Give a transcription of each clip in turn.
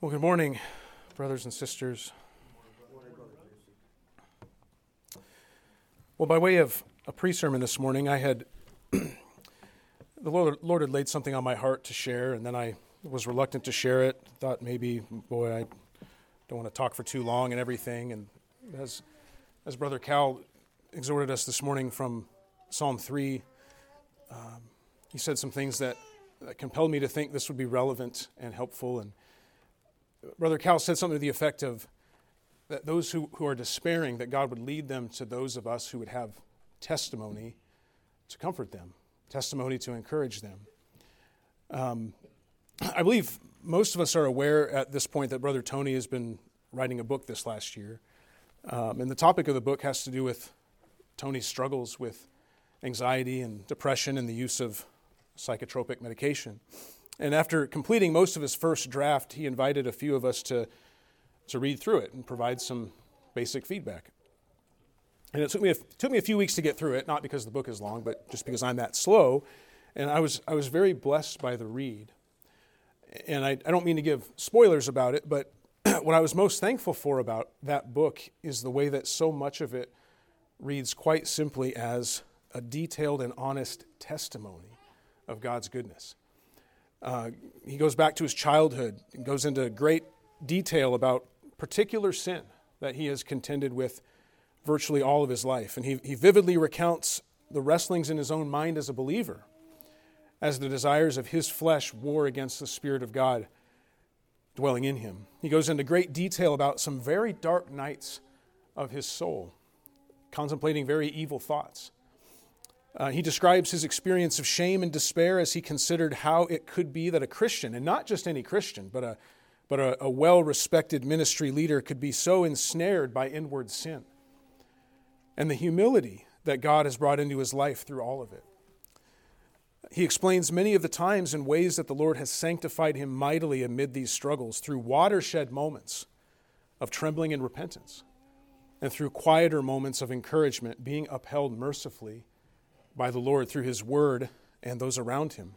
Well, good morning, brothers and sisters. Well, by way of a pre sermon this morning, I had, the Lord, Lord had laid something on my heart to share, and then I was reluctant to share it. Thought maybe, boy, I don't want to talk for too long and everything. And as, as Brother Cal exhorted us this morning from Psalm 3, um, he said some things that, that compelled me to think this would be relevant and helpful. And Brother Cal said something to the effect of that those who, who are despairing, that God would lead them to those of us who would have testimony to comfort them, testimony to encourage them. Um, I believe most of us are aware at this point that Brother Tony has been writing a book this last year. Um, and the topic of the book has to do with Tony's struggles with anxiety and depression and the use of psychotropic medication. And after completing most of his first draft, he invited a few of us to, to read through it and provide some basic feedback. And it took me, a, took me a few weeks to get through it, not because the book is long, but just because I'm that slow. And I was, I was very blessed by the read. And I, I don't mean to give spoilers about it, but what I was most thankful for about that book is the way that so much of it reads quite simply as a detailed and honest testimony of God's goodness. Uh, he goes back to his childhood and goes into great detail about particular sin that he has contended with virtually all of his life. And he, he vividly recounts the wrestlings in his own mind as a believer, as the desires of his flesh war against the Spirit of God dwelling in him. He goes into great detail about some very dark nights of his soul, contemplating very evil thoughts. Uh, he describes his experience of shame and despair as he considered how it could be that a Christian, and not just any Christian, but a, but a, a well respected ministry leader, could be so ensnared by inward sin. And the humility that God has brought into his life through all of it. He explains many of the times and ways that the Lord has sanctified him mightily amid these struggles through watershed moments of trembling and repentance, and through quieter moments of encouragement, being upheld mercifully by the Lord through his word and those around him.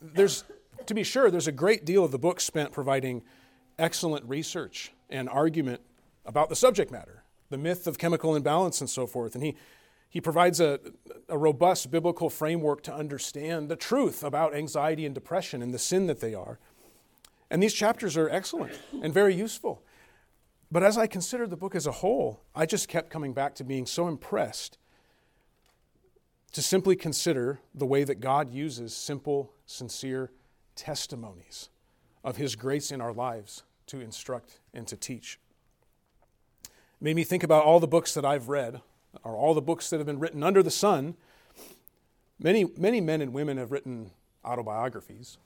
There's, to be sure, there's a great deal of the book spent providing excellent research and argument about the subject matter, the myth of chemical imbalance and so forth. And he, he provides a, a robust biblical framework to understand the truth about anxiety and depression and the sin that they are. And these chapters are excellent and very useful. But as I considered the book as a whole, I just kept coming back to being so impressed to simply consider the way that God uses simple, sincere testimonies of His grace in our lives to instruct and to teach. It made me think about all the books that I've read, or all the books that have been written under the sun. Many, many men and women have written autobiographies,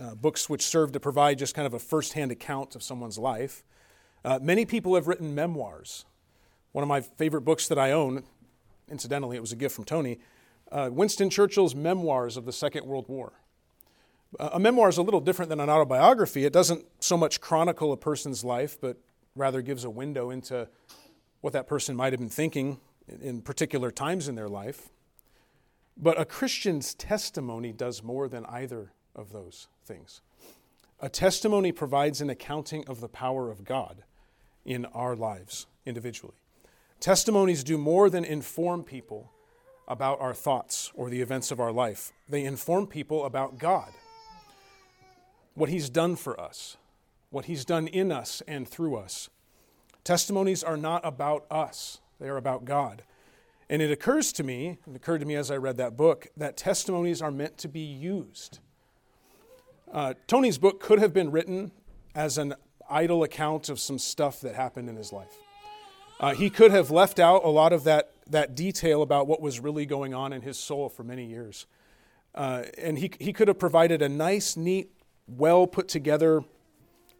uh, books which serve to provide just kind of a first-hand account of someone's life. Uh, many people have written memoirs. One of my favorite books that I own, incidentally, it was a gift from Tony, uh, Winston Churchill's Memoirs of the Second World War. Uh, a memoir is a little different than an autobiography. It doesn't so much chronicle a person's life, but rather gives a window into what that person might have been thinking in particular times in their life. But a Christian's testimony does more than either of those things. A testimony provides an accounting of the power of God in our lives individually. Testimonies do more than inform people about our thoughts or the events of our life, they inform people about God, what He's done for us, what He's done in us and through us. Testimonies are not about us, they are about God. And it occurs to me, it occurred to me as I read that book, that testimonies are meant to be used. Uh, Tony's book could have been written as an idle account of some stuff that happened in his life. Uh, he could have left out a lot of that, that detail about what was really going on in his soul for many years. Uh, and he, he could have provided a nice, neat, well put together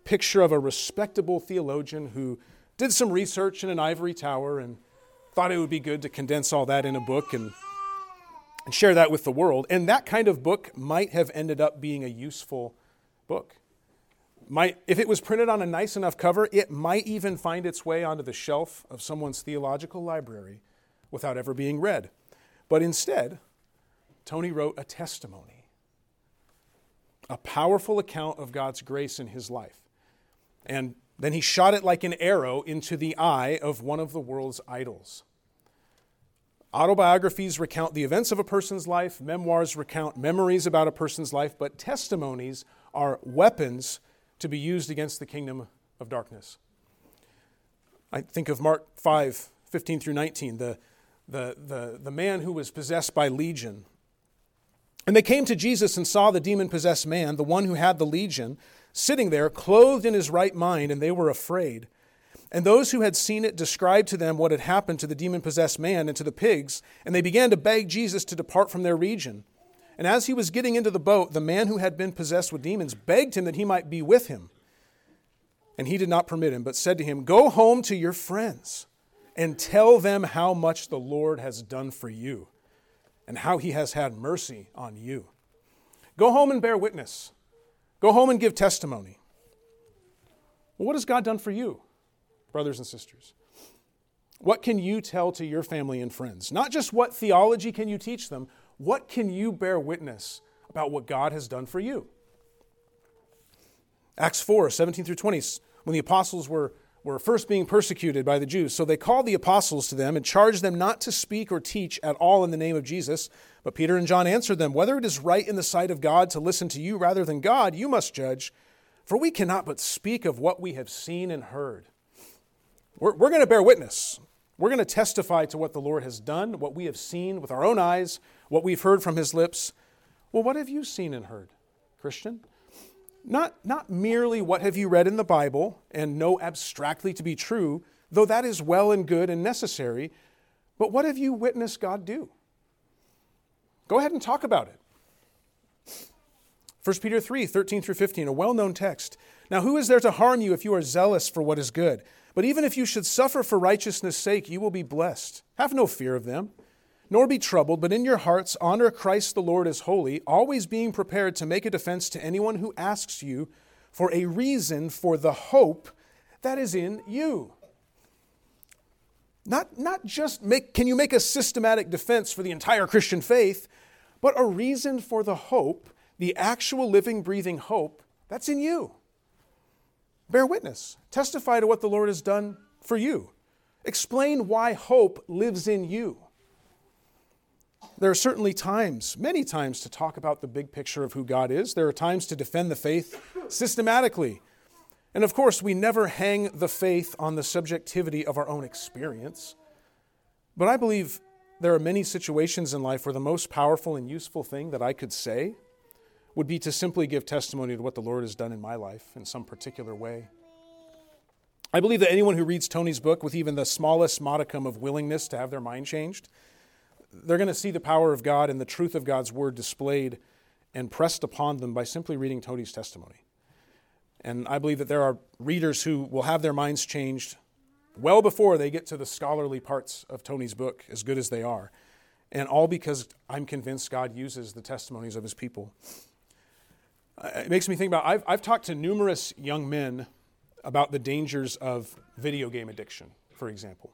picture of a respectable theologian who did some research in an ivory tower and thought it would be good to condense all that in a book and, and share that with the world. And that kind of book might have ended up being a useful book might, if it was printed on a nice enough cover, it might even find its way onto the shelf of someone's theological library without ever being read. But instead, Tony wrote a testimony, a powerful account of God's grace in his life. And then he shot it like an arrow into the eye of one of the world's idols. Autobiographies recount the events of a person's life, memoirs recount memories about a person's life, but testimonies are weapons to be used against the kingdom of darkness. I think of Mark 5 15 through 19, the, the, the, the man who was possessed by legion. And they came to Jesus and saw the demon possessed man, the one who had the legion, sitting there, clothed in his right mind, and they were afraid. And those who had seen it described to them what had happened to the demon possessed man and to the pigs, and they began to beg Jesus to depart from their region. And as he was getting into the boat, the man who had been possessed with demons begged him that he might be with him. And he did not permit him, but said to him, Go home to your friends and tell them how much the Lord has done for you and how he has had mercy on you. Go home and bear witness. Go home and give testimony. Well, what has God done for you? brothers and sisters? What can you tell to your family and friends? Not just what theology can you teach them, what can you bear witness about what God has done for you? Acts 4 17 through 20, when the apostles were, were first being persecuted by the Jews. So they called the apostles to them and charged them not to speak or teach at all in the name of Jesus. But Peter and John answered them, Whether it is right in the sight of God to listen to you rather than God, you must judge. For we cannot but speak of what we have seen and heard. We're, we're going to bear witness. We're going to testify to what the Lord has done, what we have seen with our own eyes, what we've heard from his lips. Well, what have you seen and heard, Christian? Not, not merely what have you read in the Bible and know abstractly to be true, though that is well and good and necessary, but what have you witnessed God do? Go ahead and talk about it. 1 Peter 3 13 through 15, a well known text. Now, who is there to harm you if you are zealous for what is good? But even if you should suffer for righteousness' sake, you will be blessed. Have no fear of them, nor be troubled, but in your hearts honor Christ the Lord as holy, always being prepared to make a defense to anyone who asks you for a reason for the hope that is in you. Not, not just make, can you make a systematic defense for the entire Christian faith, but a reason for the hope, the actual living, breathing hope that's in you. Bear witness. Testify to what the Lord has done for you. Explain why hope lives in you. There are certainly times, many times, to talk about the big picture of who God is. There are times to defend the faith systematically. And of course, we never hang the faith on the subjectivity of our own experience. But I believe there are many situations in life where the most powerful and useful thing that I could say would be to simply give testimony to what the Lord has done in my life in some particular way. I believe that anyone who reads Tony's book with even the smallest modicum of willingness to have their mind changed, they're going to see the power of God and the truth of God's word displayed and pressed upon them by simply reading Tony's testimony. And I believe that there are readers who will have their minds changed well before they get to the scholarly parts of Tony's book, as good as they are. And all because I'm convinced God uses the testimonies of his people. Uh, it makes me think about I've, I've talked to numerous young men about the dangers of video game addiction, for example.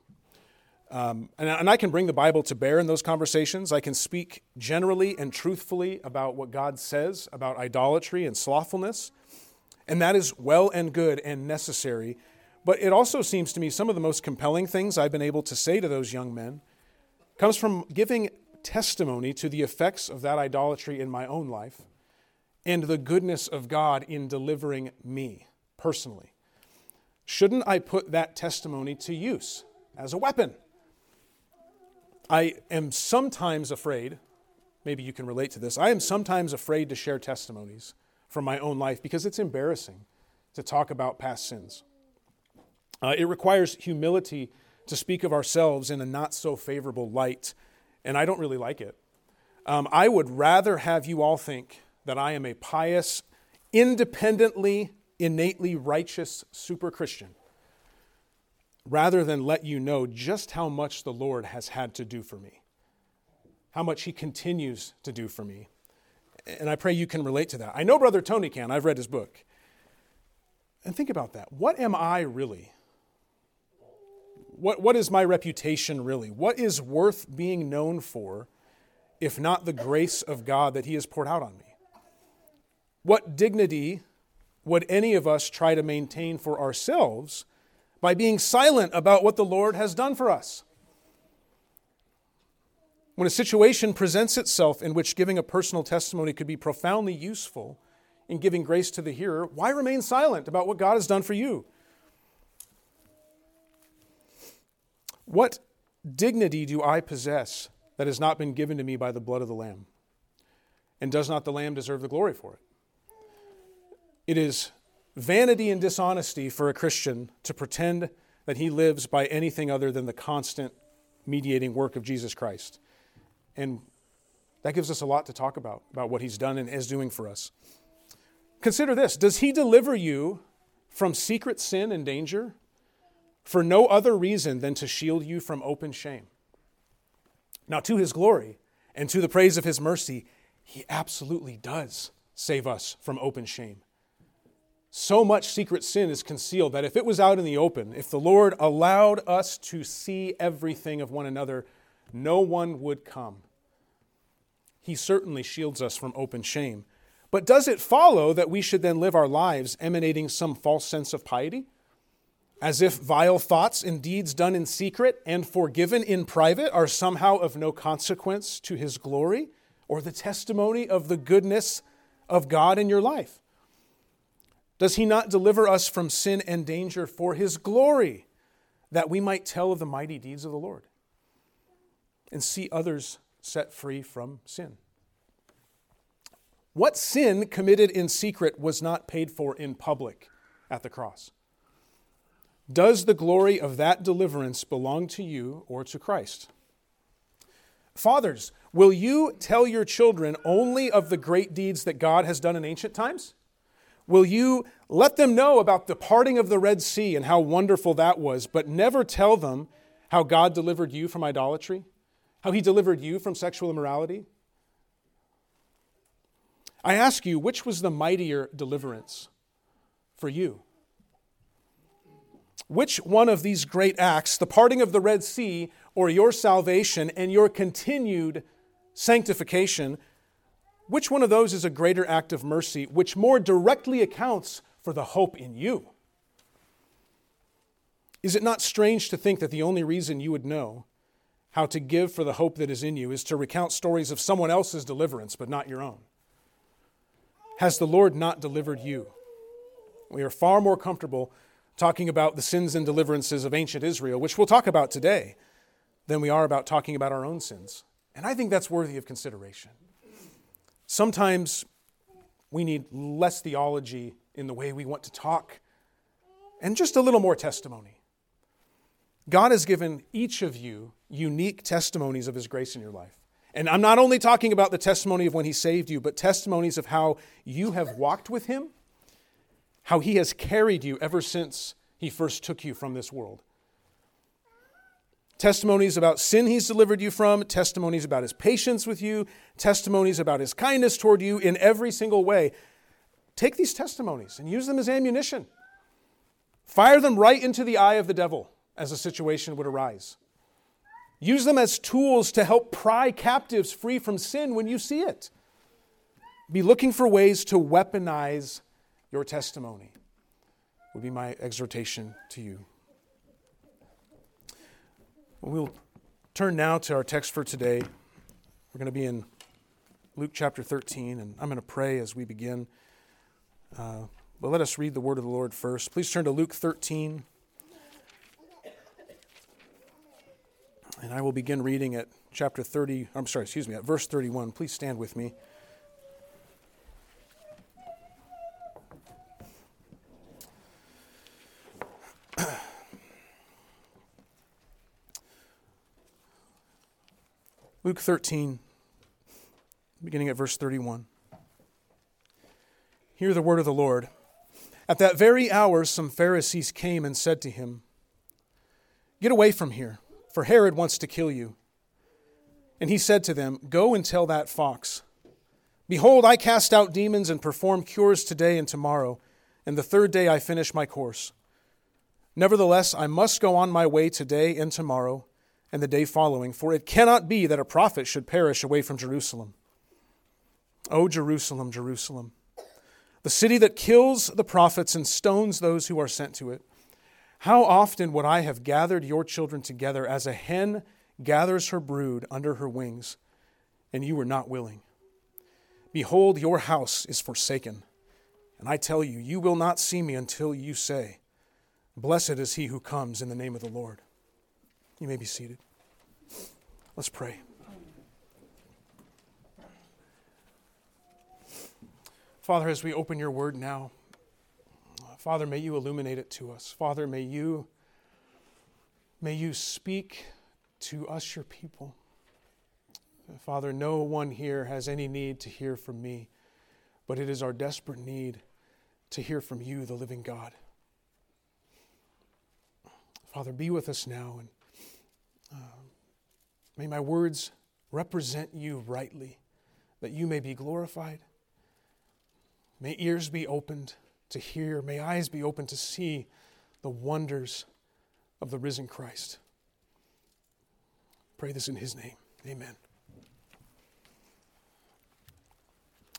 Um, and, and I can bring the Bible to bear in those conversations. I can speak generally and truthfully about what God says about idolatry and slothfulness. And that is well and good and necessary. But it also seems to me some of the most compelling things I've been able to say to those young men comes from giving testimony to the effects of that idolatry in my own life and the goodness of God in delivering me personally. Shouldn't I put that testimony to use as a weapon? I am sometimes afraid, maybe you can relate to this, I am sometimes afraid to share testimonies from my own life because it's embarrassing to talk about past sins. Uh, it requires humility to speak of ourselves in a not so favorable light, and I don't really like it. Um, I would rather have you all think that I am a pious, independently, innately righteous super Christian, rather than let you know just how much the Lord has had to do for me, how much He continues to do for me. And I pray you can relate to that. I know Brother Tony can, I've read his book. And think about that. What am I really? What, what is my reputation really? What is worth being known for if not the grace of God that He has poured out on me? What dignity, would any of us try to maintain for ourselves by being silent about what the Lord has done for us? When a situation presents itself in which giving a personal testimony could be profoundly useful in giving grace to the hearer, why remain silent about what God has done for you? What dignity do I possess that has not been given to me by the blood of the Lamb? And does not the Lamb deserve the glory for it? It is vanity and dishonesty for a Christian to pretend that he lives by anything other than the constant mediating work of Jesus Christ. And that gives us a lot to talk about, about what he's done and is doing for us. Consider this Does he deliver you from secret sin and danger for no other reason than to shield you from open shame? Now, to his glory and to the praise of his mercy, he absolutely does save us from open shame. So much secret sin is concealed that if it was out in the open, if the Lord allowed us to see everything of one another, no one would come. He certainly shields us from open shame. But does it follow that we should then live our lives emanating some false sense of piety? As if vile thoughts and deeds done in secret and forgiven in private are somehow of no consequence to his glory or the testimony of the goodness of God in your life? Does he not deliver us from sin and danger for his glory, that we might tell of the mighty deeds of the Lord and see others set free from sin? What sin committed in secret was not paid for in public at the cross? Does the glory of that deliverance belong to you or to Christ? Fathers, will you tell your children only of the great deeds that God has done in ancient times? Will you let them know about the parting of the Red Sea and how wonderful that was, but never tell them how God delivered you from idolatry? How he delivered you from sexual immorality? I ask you, which was the mightier deliverance for you? Which one of these great acts, the parting of the Red Sea, or your salvation and your continued sanctification, which one of those is a greater act of mercy, which more directly accounts for the hope in you? Is it not strange to think that the only reason you would know how to give for the hope that is in you is to recount stories of someone else's deliverance, but not your own? Has the Lord not delivered you? We are far more comfortable talking about the sins and deliverances of ancient Israel, which we'll talk about today, than we are about talking about our own sins. And I think that's worthy of consideration. Sometimes we need less theology in the way we want to talk and just a little more testimony. God has given each of you unique testimonies of His grace in your life. And I'm not only talking about the testimony of when He saved you, but testimonies of how you have walked with Him, how He has carried you ever since He first took you from this world testimonies about sin he's delivered you from, testimonies about his patience with you, testimonies about his kindness toward you in every single way. Take these testimonies and use them as ammunition. Fire them right into the eye of the devil as a situation would arise. Use them as tools to help pry captives free from sin when you see it. Be looking for ways to weaponize your testimony, would be my exhortation to you. We'll turn now to our text for today. We're going to be in Luke chapter 13, and I'm going to pray as we begin. Uh, but let us read the word of the Lord first. Please turn to Luke 13. And I will begin reading at chapter 30, I'm sorry, excuse me, at verse 31. Please stand with me. Luke 13, beginning at verse 31. Hear the word of the Lord. At that very hour, some Pharisees came and said to him, Get away from here, for Herod wants to kill you. And he said to them, Go and tell that fox, Behold, I cast out demons and perform cures today and tomorrow, and the third day I finish my course. Nevertheless, I must go on my way today and tomorrow and the day following, for it cannot be that a prophet should perish away from Jerusalem. O Jerusalem, Jerusalem, the city that kills the prophets and stones those who are sent to it. How often would I have gathered your children together as a hen gathers her brood under her wings, and you were not willing? Behold, your house is forsaken. And I tell you, you will not see me until you say, Blessed is he who comes in the name of the Lord. You may be seated. Let's pray. Father, as we open your word now, Father, may you illuminate it to us. Father, may you may you speak to us your people. Father, no one here has any need to hear from me, but it is our desperate need to hear from you, the living God. Father, be with us now, and may my words represent you rightly, that you may be glorified. May ears be opened to hear, may eyes be opened to see the wonders of the risen Christ. Pray this in his name. Amen.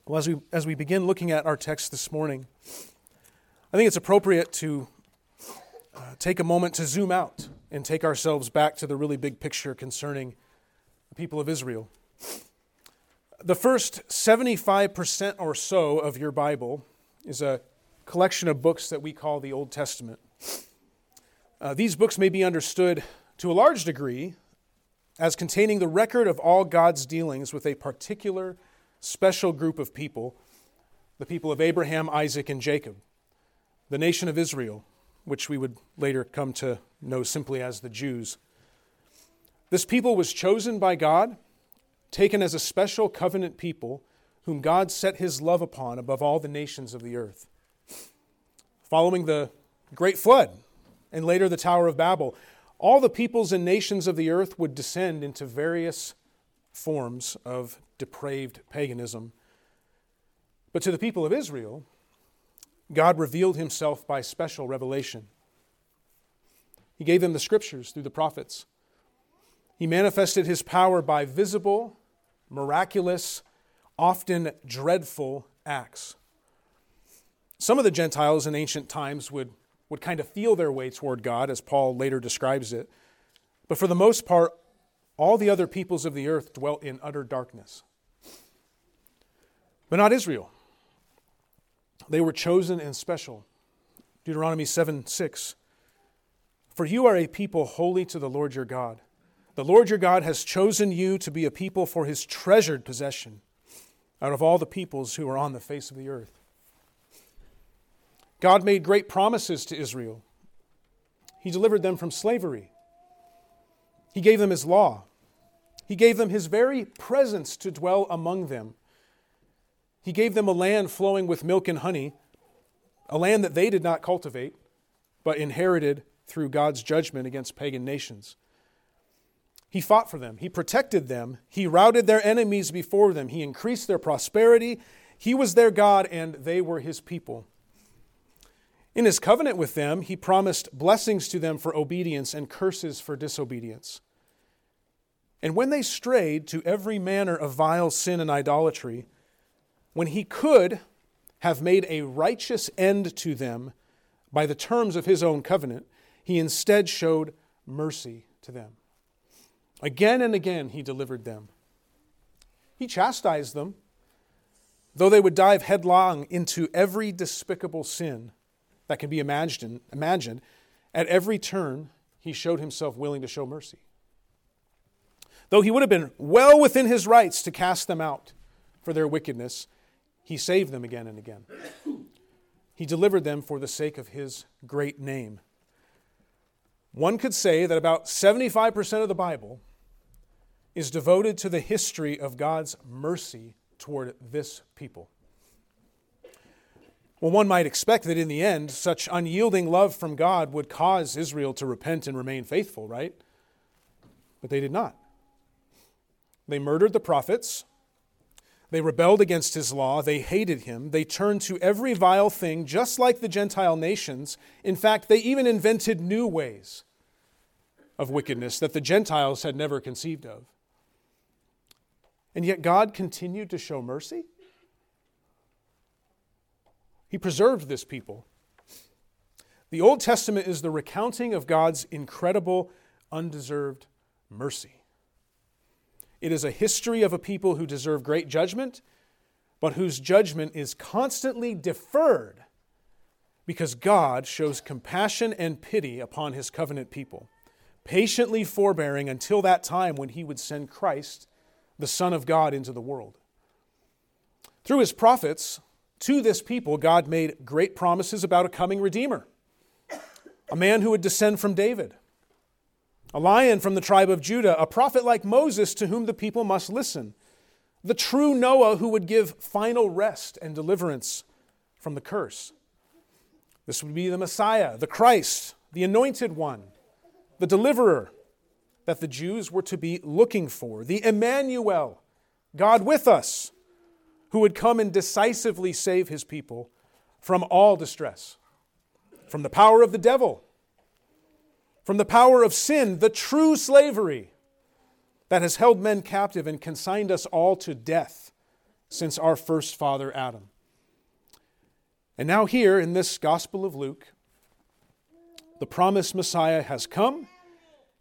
Well, as we, as we begin looking at our text this morning, I think it's appropriate to uh, take a moment to zoom out and take ourselves back to the really big picture concerning people of Israel. The first 75% or so of your Bible is a collection of books that we call the Old Testament. Uh, these books may be understood to a large degree as containing the record of all God's dealings with a particular special group of people, the people of Abraham, Isaac, and Jacob, the nation of Israel, which we would later come to know simply as the Jews. This people was chosen by God, taken as a special covenant people, whom God set his love upon above all the nations of the earth. Following the great flood and later the Tower of Babel, all the peoples and nations of the earth would descend into various forms of depraved paganism. But to the people of Israel, God revealed himself by special revelation. He gave them the scriptures through the prophets. He manifested his power by visible, miraculous, often dreadful acts. Some of the Gentiles in ancient times would, would kind of feel their way toward God, as Paul later describes it. But for the most part, all the other peoples of the earth dwelt in utter darkness but not Israel. They were chosen and special. Deuteronomy 7 6. For you are a people holy to the Lord your God. The Lord your God has chosen you to be a people for his treasured possession out of all the peoples who are on the face of the earth. God made great promises to Israel. He delivered them from slavery. He gave them his law. He gave them his very presence to dwell among them he gave them a land flowing with milk and honey, a land that they did not cultivate, but inherited through God's judgment against pagan nations. He fought for them, He protected them, He routed their enemies before them, He increased their prosperity. He was their God, and they were His people. In His covenant with them, He promised blessings to them for obedience and curses for disobedience. And when they strayed to every manner of vile sin and idolatry, when he could have made a righteous end to them by the terms of his own covenant, he instead showed mercy to them. Again and again, he delivered them. He chastised them, though they would dive headlong into every despicable sin that can be imagined, imagined. At every turn, he showed himself willing to show mercy. Though he would have been well within his rights to cast them out for their wickedness, he saved them again and again. He delivered them for the sake of His great name. One could say that about 75% of the Bible is devoted to the history of God's mercy toward this people. Well, one might expect that in the end, such unyielding love from God would cause Israel to repent and remain faithful, right? But they did not. They murdered the prophets, they rebelled against his law. They hated him. They turned to every vile thing, just like the Gentile nations. In fact, they even invented new ways of wickedness that the Gentiles had never conceived of. And yet, God continued to show mercy. He preserved this people. The Old Testament is the recounting of God's incredible, undeserved mercy. It is a history of a people who deserve great judgment, but whose judgment is constantly deferred because God shows compassion and pity upon his covenant people, patiently forbearing until that time when he would send Christ, the Son of God, into the world. Through his prophets, to this people, God made great promises about a coming Redeemer, a man who would descend from David, a lion from the tribe of Judah, a prophet like Moses to whom the people must listen, the true Noah who would give final rest and deliverance from the curse. This would be the Messiah, the Christ, the anointed one, the deliverer that the Jews were to be looking for, the Emmanuel, God with us, who would come and decisively save his people from all distress, from the power of the devil from the power of sin, the true slavery that has held men captive and consigned us all to death since our first father Adam. And now, here in this Gospel of Luke, the promised Messiah has come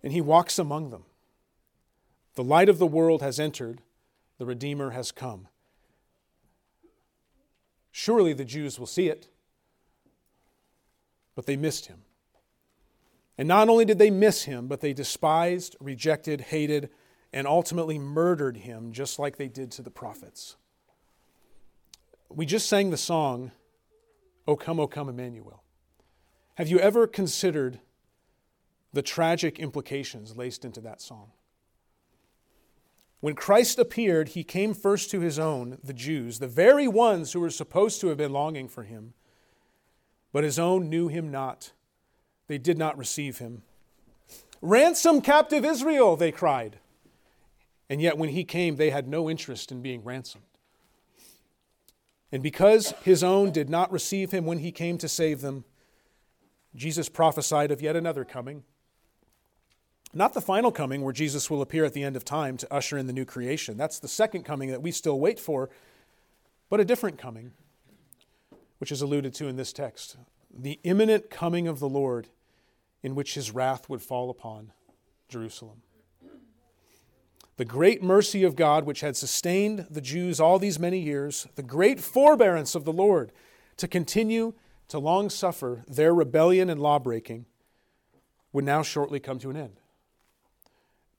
and he walks among them. The light of the world has entered, the Redeemer has come. Surely the Jews will see it, but they missed him. And not only did they miss him, but they despised, rejected, hated, and ultimately murdered him, just like they did to the prophets. We just sang the song, O come, O come, Emmanuel. Have you ever considered the tragic implications laced into that song? When Christ appeared, he came first to his own, the Jews, the very ones who were supposed to have been longing for him, but his own knew him not they did not receive him. Ransom captive Israel, they cried. And yet, when he came, they had no interest in being ransomed. And because his own did not receive him when he came to save them, Jesus prophesied of yet another coming. Not the final coming where Jesus will appear at the end of time to usher in the new creation. That's the second coming that we still wait for, but a different coming, which is alluded to in this text. The imminent coming of the Lord in which his wrath would fall upon Jerusalem. The great mercy of God, which had sustained the Jews all these many years, the great forbearance of the Lord to continue to long suffer their rebellion and lawbreaking, would now shortly come to an end.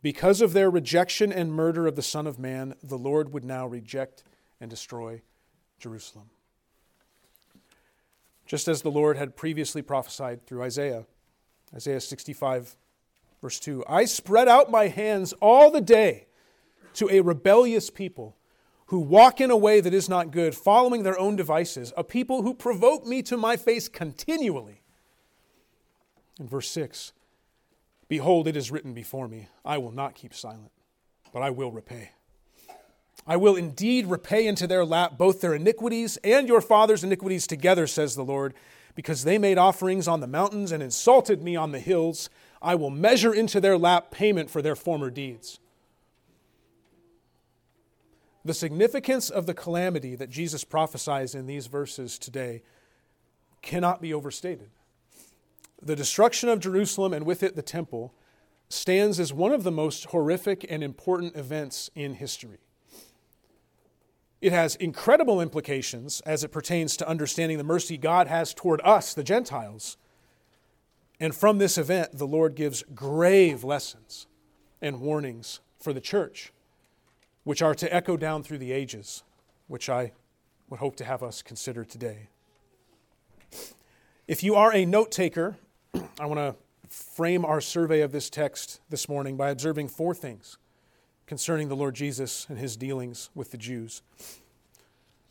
Because of their rejection and murder of the Son of Man, the Lord would now reject and destroy Jerusalem. Just as the Lord had previously prophesied through Isaiah. Isaiah 65, verse 2 I spread out my hands all the day to a rebellious people who walk in a way that is not good, following their own devices, a people who provoke me to my face continually. In verse 6, Behold, it is written before me, I will not keep silent, but I will repay. I will indeed repay into their lap both their iniquities and your father's iniquities together, says the Lord because they made offerings on the mountains and insulted me on the hills. I will measure into their lap payment for their former deeds. The significance of the calamity that Jesus prophesies in these verses today cannot be overstated. The destruction of Jerusalem and with it the temple stands as one of the most horrific and important events in history. It has incredible implications as it pertains to understanding the mercy God has toward us, the Gentiles. And from this event, the Lord gives grave lessons and warnings for the church, which are to echo down through the ages, which I would hope to have us consider today. If you are a note taker, I want to frame our survey of this text this morning by observing four things concerning the Lord Jesus and his dealings with the Jews.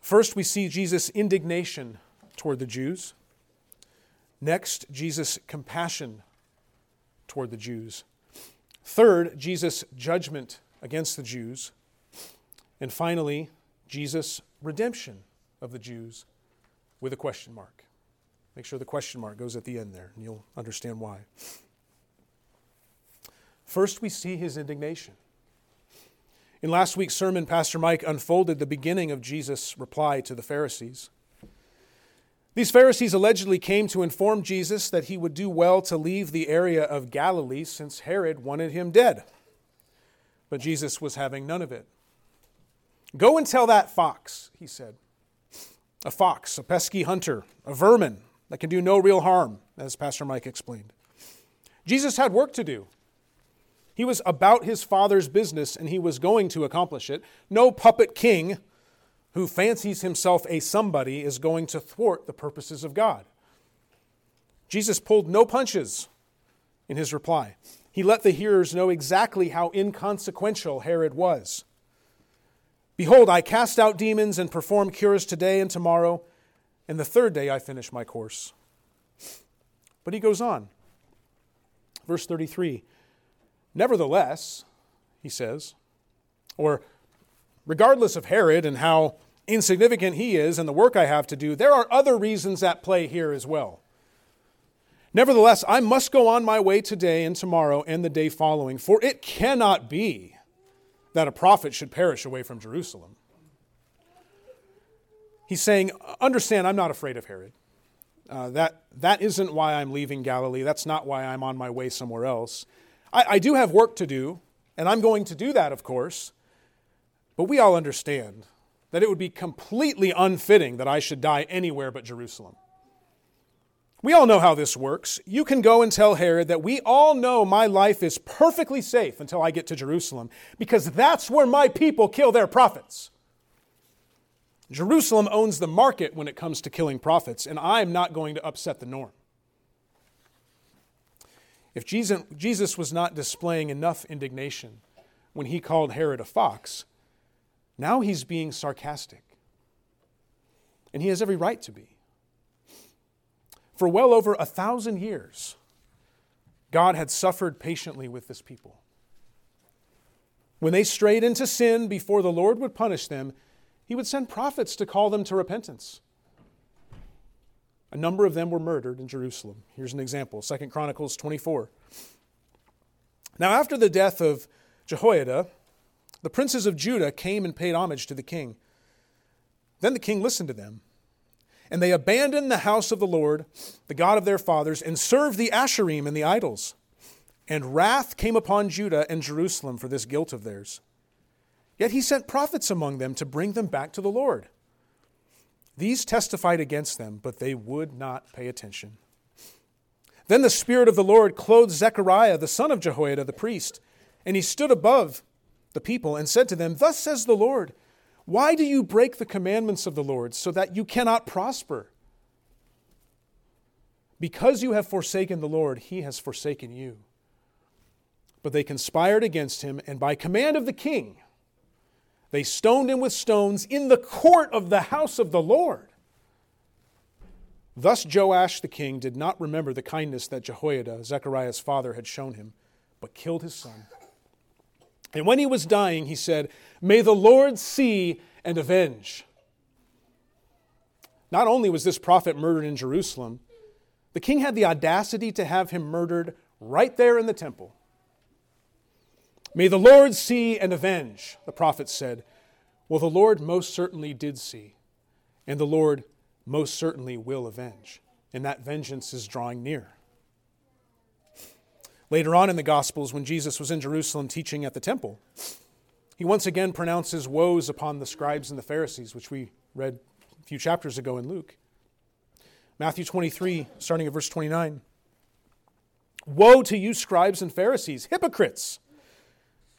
First, we see Jesus' indignation toward the Jews. Next, Jesus' compassion toward the Jews. Third, Jesus' judgment against the Jews. And finally, Jesus' redemption of the Jews with a question mark. Make sure the question mark goes at the end there, and you'll understand why. First, we see his indignation. In last week's sermon, Pastor Mike unfolded the beginning of Jesus' reply to the Pharisees. These Pharisees allegedly came to inform Jesus that he would do well to leave the area of Galilee since Herod wanted him dead. But Jesus was having none of it. Go and tell that fox, he said. A fox, a pesky hunter, a vermin that can do no real harm, as Pastor Mike explained. Jesus had work to do. He was about his father's business and he was going to accomplish it. No puppet king who fancies himself a somebody is going to thwart the purposes of God. Jesus pulled no punches in his reply. He let the hearers know exactly how inconsequential Herod was. Behold, I cast out demons and perform cures today and tomorrow, and the third day I finish my course. But he goes on. Verse 33 Nevertheless, he says, or regardless of Herod and how insignificant he is and the work I have to do, there are other reasons at play here as well. Nevertheless, I must go on my way today and tomorrow and the day following, for it cannot be that a prophet should perish away from Jerusalem. He's saying, Understand, I'm not afraid of Herod. Uh, that, that isn't why I'm leaving Galilee. That's not why I'm on my way somewhere else. I, I do have work to do, and I'm going to do that, of course. But we all understand that it would be completely unfitting that I should die anywhere but Jerusalem. We all know how this works. You can go and tell Herod that we all know my life is perfectly safe until I get to Jerusalem, because that's where my people kill their prophets. Jerusalem owns the market when it comes to killing prophets, and I'm not going to upset the norm. If Jesus was not displaying enough indignation when he called Herod a fox, now he's being sarcastic. And he has every right to be. For well over a thousand years, God had suffered patiently with this people. When they strayed into sin before the Lord would punish them, he would send prophets to call them to repentance. A number of them were murdered in Jerusalem. Here's an example 2 Chronicles 24. Now, after the death of Jehoiada, the princes of Judah came and paid homage to the king. Then the king listened to them. And they abandoned the house of the Lord, the God of their fathers, and served the Asherim and the idols. And wrath came upon Judah and Jerusalem for this guilt of theirs. Yet he sent prophets among them to bring them back to the Lord. These testified against them, but they would not pay attention. Then the Spirit of the Lord clothed Zechariah, the son of Jehoiada, the priest, and he stood above the people and said to them, Thus says the Lord, why do you break the commandments of the Lord so that you cannot prosper? Because you have forsaken the Lord, he has forsaken you. But they conspired against him, and by command of the king, they stoned him with stones in the court of the house of the Lord. Thus Joash the king did not remember the kindness that Jehoiada, Zechariah's father, had shown him, but killed his son. And when he was dying, he said, May the Lord see and avenge. Not only was this prophet murdered in Jerusalem, the king had the audacity to have him murdered right there in the temple. May the Lord see and avenge, the prophet said. Well, the Lord most certainly did see, and the Lord most certainly will avenge, and that vengeance is drawing near. Later on in the Gospels, when Jesus was in Jerusalem teaching at the temple, he once again pronounces woes upon the scribes and the Pharisees, which we read a few chapters ago in Luke. Matthew 23, starting at verse 29. Woe to you, scribes and Pharisees, hypocrites!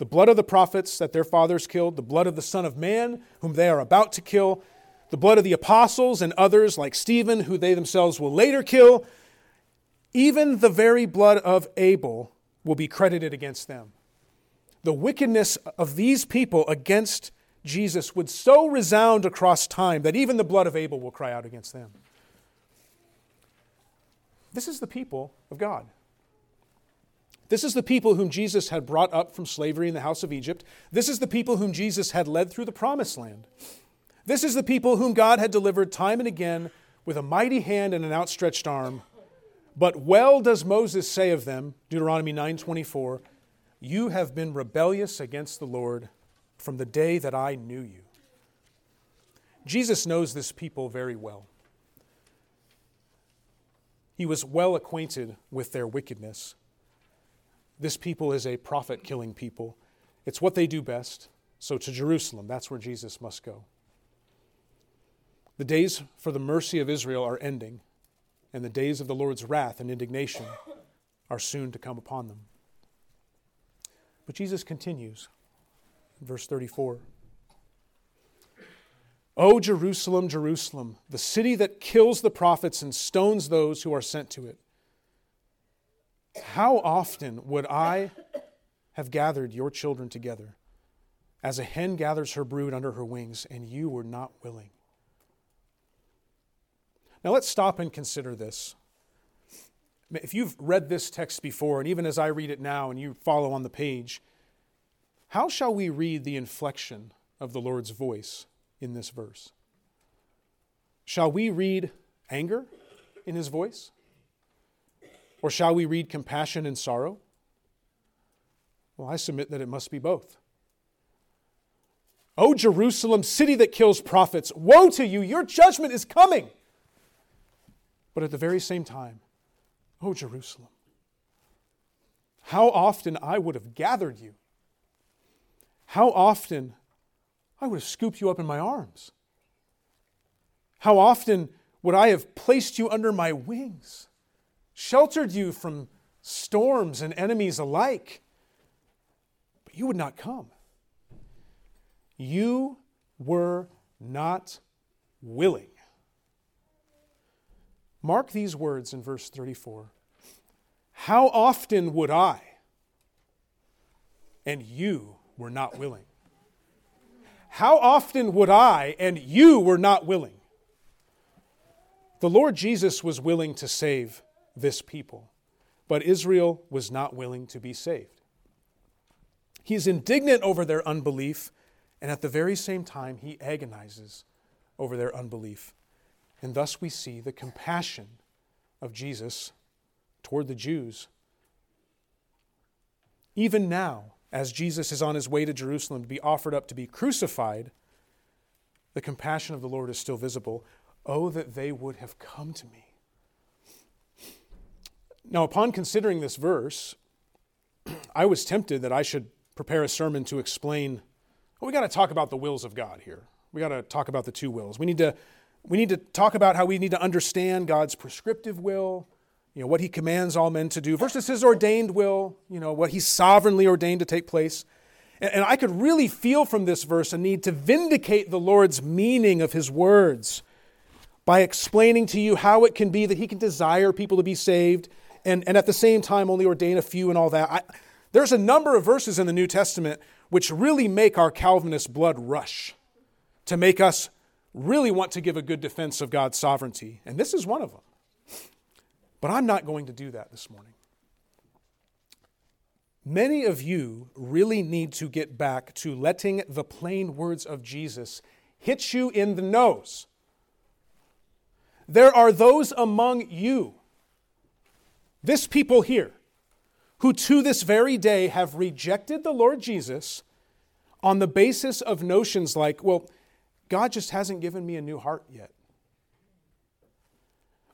the blood of the prophets that their fathers killed, the blood of the Son of Man, whom they are about to kill, the blood of the apostles and others like Stephen, who they themselves will later kill, even the very blood of Abel will be credited against them. The wickedness of these people against Jesus would so resound across time that even the blood of Abel will cry out against them. This is the people of God. This is the people whom Jesus had brought up from slavery in the house of Egypt. This is the people whom Jesus had led through the promised land. This is the people whom God had delivered time and again with a mighty hand and an outstretched arm. But well does Moses say of them, Deuteronomy 9:24, you have been rebellious against the Lord from the day that I knew you. Jesus knows this people very well. He was well acquainted with their wickedness. This people is a prophet killing people. It's what they do best. So to Jerusalem, that's where Jesus must go. The days for the mercy of Israel are ending, and the days of the Lord's wrath and indignation are soon to come upon them. But Jesus continues, verse 34. O Jerusalem, Jerusalem, the city that kills the prophets and stones those who are sent to it. How often would I have gathered your children together as a hen gathers her brood under her wings, and you were not willing? Now let's stop and consider this. If you've read this text before, and even as I read it now and you follow on the page, how shall we read the inflection of the Lord's voice in this verse? Shall we read anger in his voice? Or shall we read compassion and sorrow? Well, I submit that it must be both. O Jerusalem, city that kills prophets, woe to you, your judgment is coming. But at the very same time, O Jerusalem, how often I would have gathered you. How often I would have scooped you up in my arms. How often would I have placed you under my wings? Sheltered you from storms and enemies alike, but you would not come. You were not willing. Mark these words in verse 34 How often would I, and you were not willing? How often would I, and you were not willing? The Lord Jesus was willing to save this people. But Israel was not willing to be saved. He is indignant over their unbelief, and at the very same time, he agonizes over their unbelief. And thus we see the compassion of Jesus toward the Jews. Even now, as Jesus is on his way to Jerusalem to be offered up to be crucified, the compassion of the Lord is still visible. Oh, that they would have come to me. Now, upon considering this verse, I was tempted that I should prepare a sermon to explain. Well, we got to talk about the wills of God here. We got to talk about the two wills. We need to we need to talk about how we need to understand God's prescriptive will, you know, what he commands all men to do versus his ordained will, you know, what he's sovereignly ordained to take place. And, and I could really feel from this verse a need to vindicate the Lord's meaning of his words by explaining to you how it can be that he can desire people to be saved and, and at the same time only ordain a few and all that. I, there's a number of verses in the New Testament which really make our Calvinist blood rush to make us really want to give a good defense of God's sovereignty. And this is one of them. But I'm not going to do that this morning. Many of you really need to get back to letting the plain words of Jesus hit you in the nose. There are those among you this people here, who to this very day have rejected the Lord Jesus on the basis of notions like, well, God just hasn't given me a new heart yet.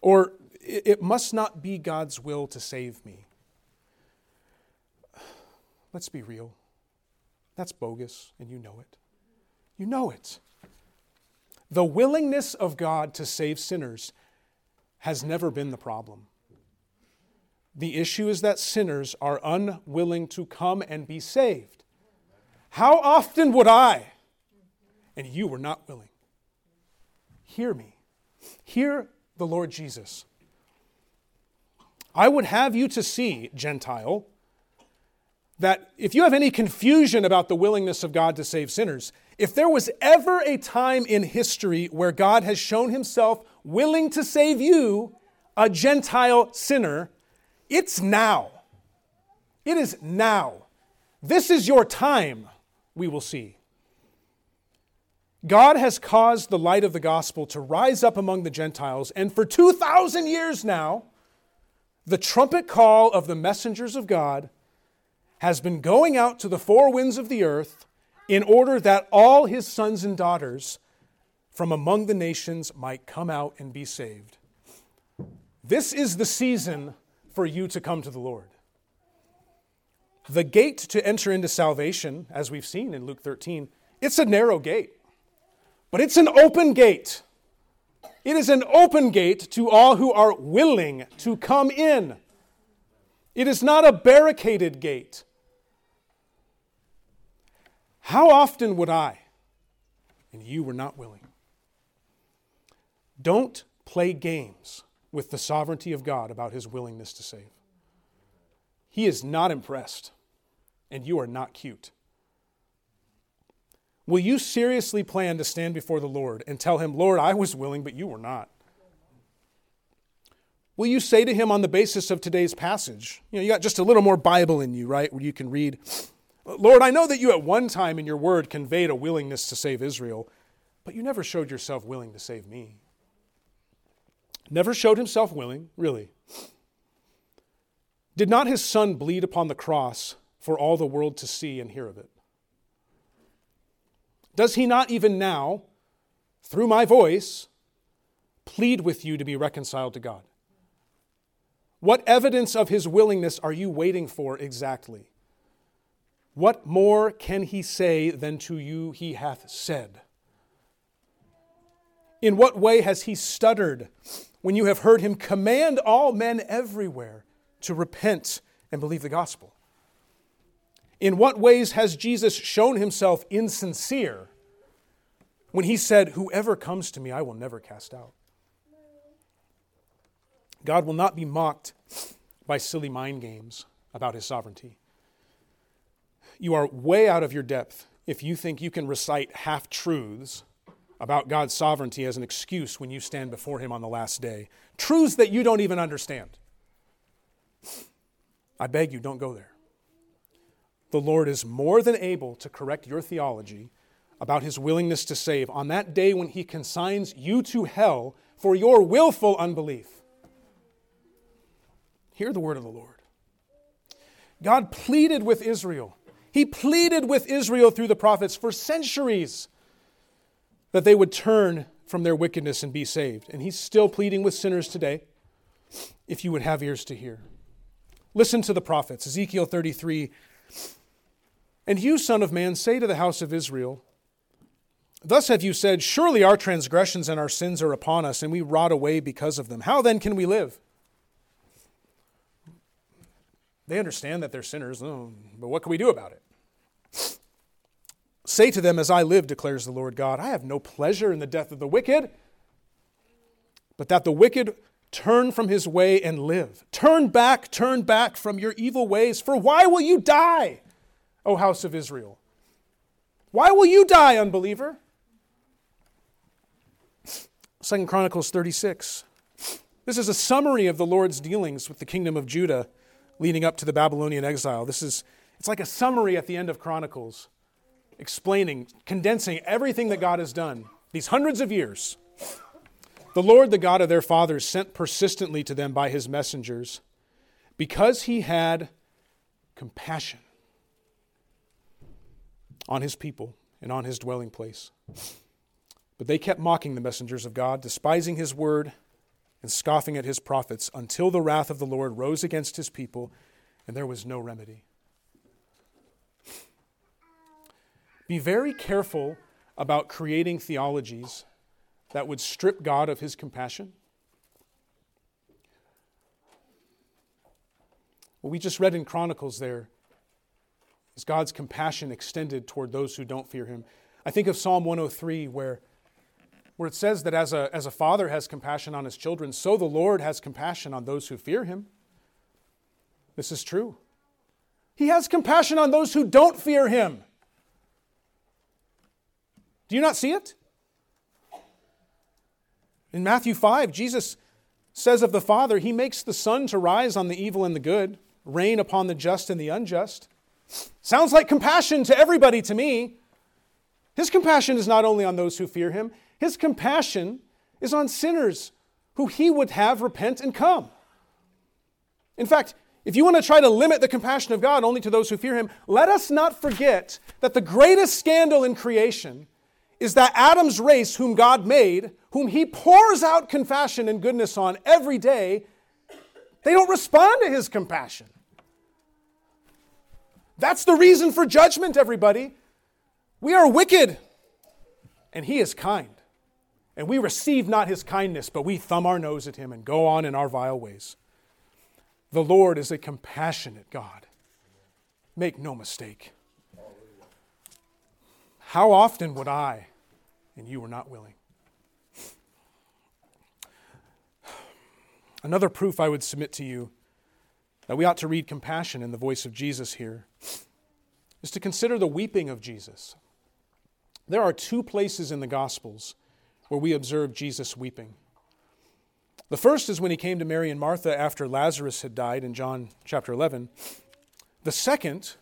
Or it must not be God's will to save me. Let's be real. That's bogus, and you know it. You know it. The willingness of God to save sinners has never been the problem. The issue is that sinners are unwilling to come and be saved. How often would I, and you were not willing? Hear me. Hear the Lord Jesus. I would have you to see, Gentile, that if you have any confusion about the willingness of God to save sinners, if there was ever a time in history where God has shown himself willing to save you, a Gentile sinner, it's now. It is now. This is your time, we will see. God has caused the light of the gospel to rise up among the Gentiles, and for 2,000 years now, the trumpet call of the messengers of God has been going out to the four winds of the earth in order that all his sons and daughters from among the nations might come out and be saved. This is the season for you to come to the Lord. The gate to enter into salvation, as we've seen in Luke 13, it's a narrow gate, but it's an open gate. It is an open gate to all who are willing to come in. It is not a barricaded gate. How often would I, and you were not willing? Don't play games with the sovereignty of God about his willingness to save. He is not impressed, and you are not cute. Will you seriously plan to stand before the Lord and tell him, Lord, I was willing, but you were not? Will you say to him on the basis of today's passage, you know, you got just a little more Bible in you, right, where you can read, Lord, I know that you at one time in your word conveyed a willingness to save Israel, but you never showed yourself willing to save me. Never showed himself willing, really. Did not his son bleed upon the cross for all the world to see and hear of it? Does he not even now, through my voice, plead with you to be reconciled to God? What evidence of his willingness are you waiting for exactly? What more can he say than to you he hath said? In what way has he stuttered when you have heard him command all men everywhere to repent and believe the gospel? In what ways has Jesus shown himself insincere when he said, Whoever comes to me, I will never cast out? God will not be mocked by silly mind games about his sovereignty. You are way out of your depth if you think you can recite half truths about God's sovereignty as an excuse when you stand before Him on the last day. Truths that you don't even understand. I beg you, don't go there. The Lord is more than able to correct your theology about His willingness to save on that day when He consigns you to hell for your willful unbelief. Hear the word of the Lord. God pleaded with Israel. He pleaded with Israel through the prophets for centuries that they would turn from their wickedness and be saved. And he's still pleading with sinners today, if you would have ears to hear. Listen to the prophets, Ezekiel 33. And you, Son of Man, say to the house of Israel, Thus have you said, Surely our transgressions and our sins are upon us, and we rot away because of them. How then can we live? They understand that they're sinners, oh, but what can we do about it? Say to them, As I live, declares the Lord God, I have no pleasure in the death of the wicked, but that the wicked turn from his way and live. Turn back, turn back from your evil ways, for why will you die, O house of Israel? Why will you die, unbeliever? Second Chronicles 36. This is a summary of the Lord's dealings with the kingdom of Judah leading up to the Babylonian exile. This is it's like a summary at the end of Chronicles explaining, condensing everything that God has done these hundreds of years. The Lord, the God of their fathers, sent persistently to them by his messengers because he had compassion on his people and on his dwelling place. But they kept mocking the messengers of God, despising his word and scoffing at his prophets until the wrath of the Lord rose against his people and there was no remedy. Be very careful about creating theologies that would strip God of his compassion. What we just read in Chronicles there is God's compassion extended toward those who don't fear him. I think of Psalm 103, where, where it says that as a, as a father has compassion on his children, so the Lord has compassion on those who fear him. This is true. He has compassion on those who don't fear him. Do you not see it? In Matthew 5, Jesus says of the Father, He makes the sun to rise on the evil and the good, rain upon the just and the unjust. Sounds like compassion to everybody to me. His compassion is not only on those who fear Him, His compassion is on sinners who He would have repent and come. In fact, if you want to try to limit the compassion of God only to those who fear Him, let us not forget that the greatest scandal in creation is that Adam's race, whom God made, whom he pours out compassion and goodness on every day, they don't respond to his compassion. That's the reason for judgment, everybody. We are wicked, and he is kind. And we receive not his kindness, but we thumb our nose at him and go on in our vile ways. The Lord is a compassionate God. Make no mistake. How often would I, and you were not willing? Another proof I would submit to you that we ought to read compassion in the voice of Jesus here is to consider the weeping of Jesus. There are two places in the Gospels where we observe Jesus weeping. The first is when he came to Mary and Martha after Lazarus had died in John chapter 11. The second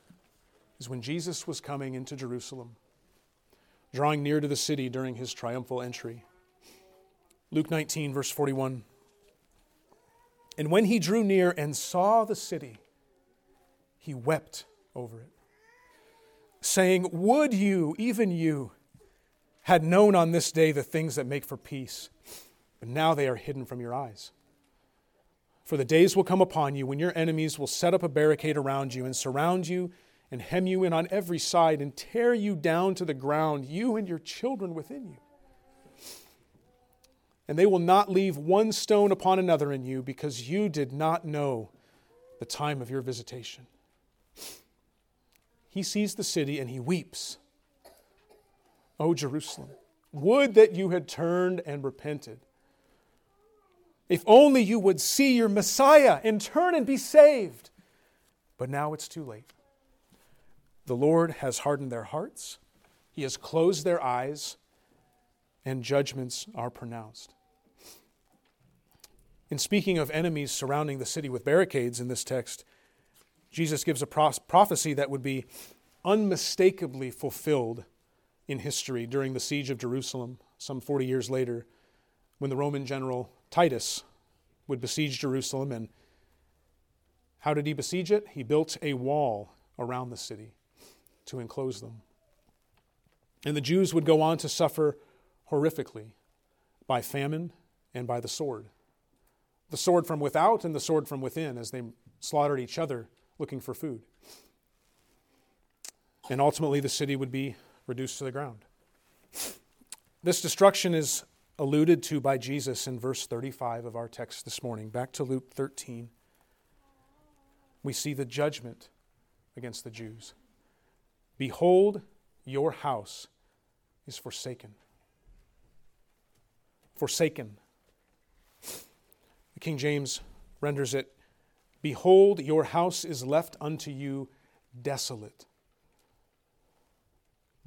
is when Jesus was coming into Jerusalem drawing near to the city during his triumphal entry. Luke 19, verse 41. And when he drew near and saw the city, he wept over it, saying, Would you, even you, had known on this day the things that make for peace, but now they are hidden from your eyes. For the days will come upon you when your enemies will set up a barricade around you and surround you and hem you in on every side and tear you down to the ground, you and your children within you. And they will not leave one stone upon another in you because you did not know the time of your visitation. He sees the city and he weeps. O Jerusalem, would that you had turned and repented. If only you would see your Messiah and turn and be saved. But now it's too late. The Lord has hardened their hearts, He has closed their eyes, and judgments are pronounced. In speaking of enemies surrounding the city with barricades in this text, Jesus gives a prophecy that would be unmistakably fulfilled in history during the siege of Jerusalem, some 40 years later, when the Roman general Titus would besiege Jerusalem. And how did he besiege it? He built a wall around the city to enclose them. And the Jews would go on to suffer horrifically by famine and by the sword. The sword from without and the sword from within as they slaughtered each other looking for food. And ultimately, the city would be reduced to the ground. This destruction is alluded to by Jesus in verse 35 of our text this morning. Back to Luke 13. We see the judgment against the Jews. Behold, your house is forsaken. Forsaken. The King James renders it Behold, your house is left unto you desolate.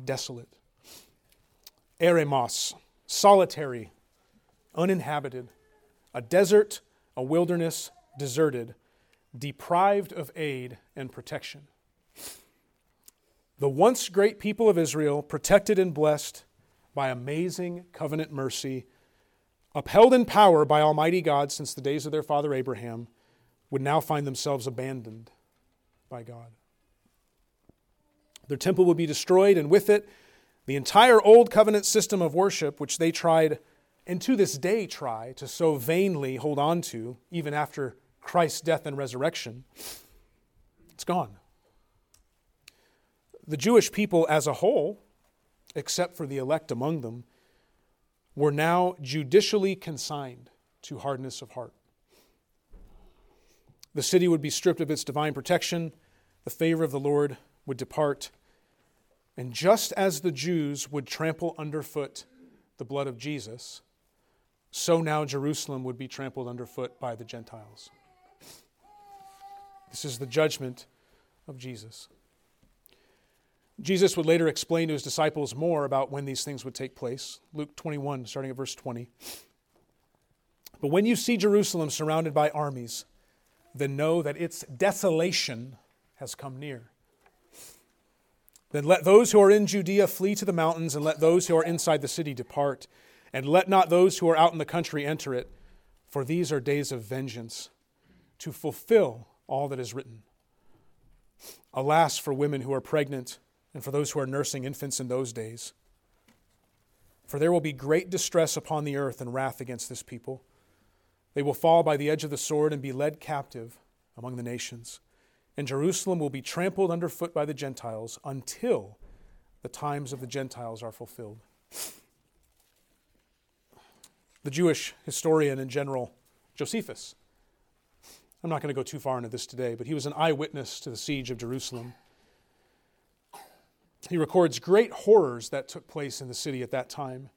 Desolate. Eremos, solitary, uninhabited, a desert, a wilderness, deserted, deprived of aid and protection. The once great people of Israel, protected and blessed by amazing covenant mercy, upheld in power by Almighty God since the days of their father Abraham, would now find themselves abandoned by God. Their temple would be destroyed, and with it, the entire old covenant system of worship, which they tried, and to this day try, to so vainly hold on to, even after Christ's death and resurrection, it's gone the Jewish people as a whole, except for the elect among them, were now judicially consigned to hardness of heart. The city would be stripped of its divine protection, the favor of the Lord would depart. And just as the Jews would trample underfoot the blood of Jesus, so now Jerusalem would be trampled underfoot by the Gentiles. This is the judgment of Jesus. Jesus would later explain to his disciples more about when these things would take place. Luke 21, starting at verse 20. But when you see Jerusalem surrounded by armies, then know that its desolation has come near. Then let those who are in Judea flee to the mountains, and let those who are inside the city depart. And let not those who are out in the country enter it, for these are days of vengeance, to fulfill all that is written. Alas for women who are pregnant, and for those who are nursing infants in those days. For there will be great distress upon the earth and wrath against this people. They will fall by the edge of the sword and be led captive among the nations. And Jerusalem will be trampled underfoot by the Gentiles until the times of the Gentiles are fulfilled. The Jewish historian and general Josephus, I'm not going to go too far into this today, but he was an eyewitness to the siege of Jerusalem. He records great horrors that took place in the city at that time.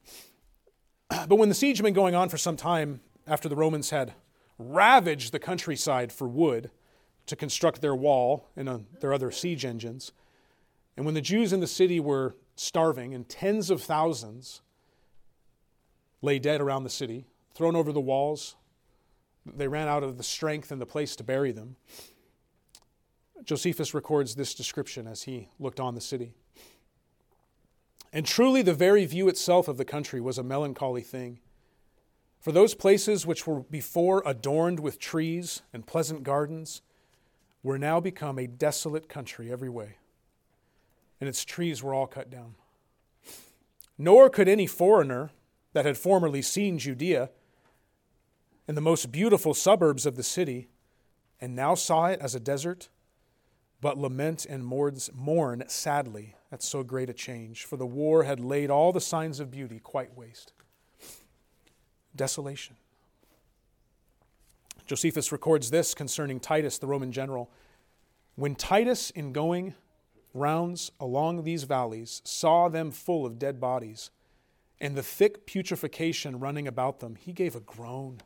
But when the siege had been going on for some time, after the Romans had ravaged the countryside for wood to construct their wall and uh, their other siege engines, and when the Jews in the city were starving and tens of thousands lay dead around the city, thrown over the walls, they ran out of the strength and the place to bury them. Josephus records this description as he looked on the city. And truly, the very view itself of the country was a melancholy thing. For those places which were before adorned with trees and pleasant gardens were now become a desolate country every way, and its trees were all cut down. Nor could any foreigner that had formerly seen Judea and the most beautiful suburbs of the city, and now saw it as a desert, but lament and mourn sadly at so great a change, for the war had laid all the signs of beauty quite waste desolation. Josephus records this concerning Titus, the Roman general. When Titus, in going rounds along these valleys, saw them full of dead bodies and the thick putrefaction running about them, he gave a groan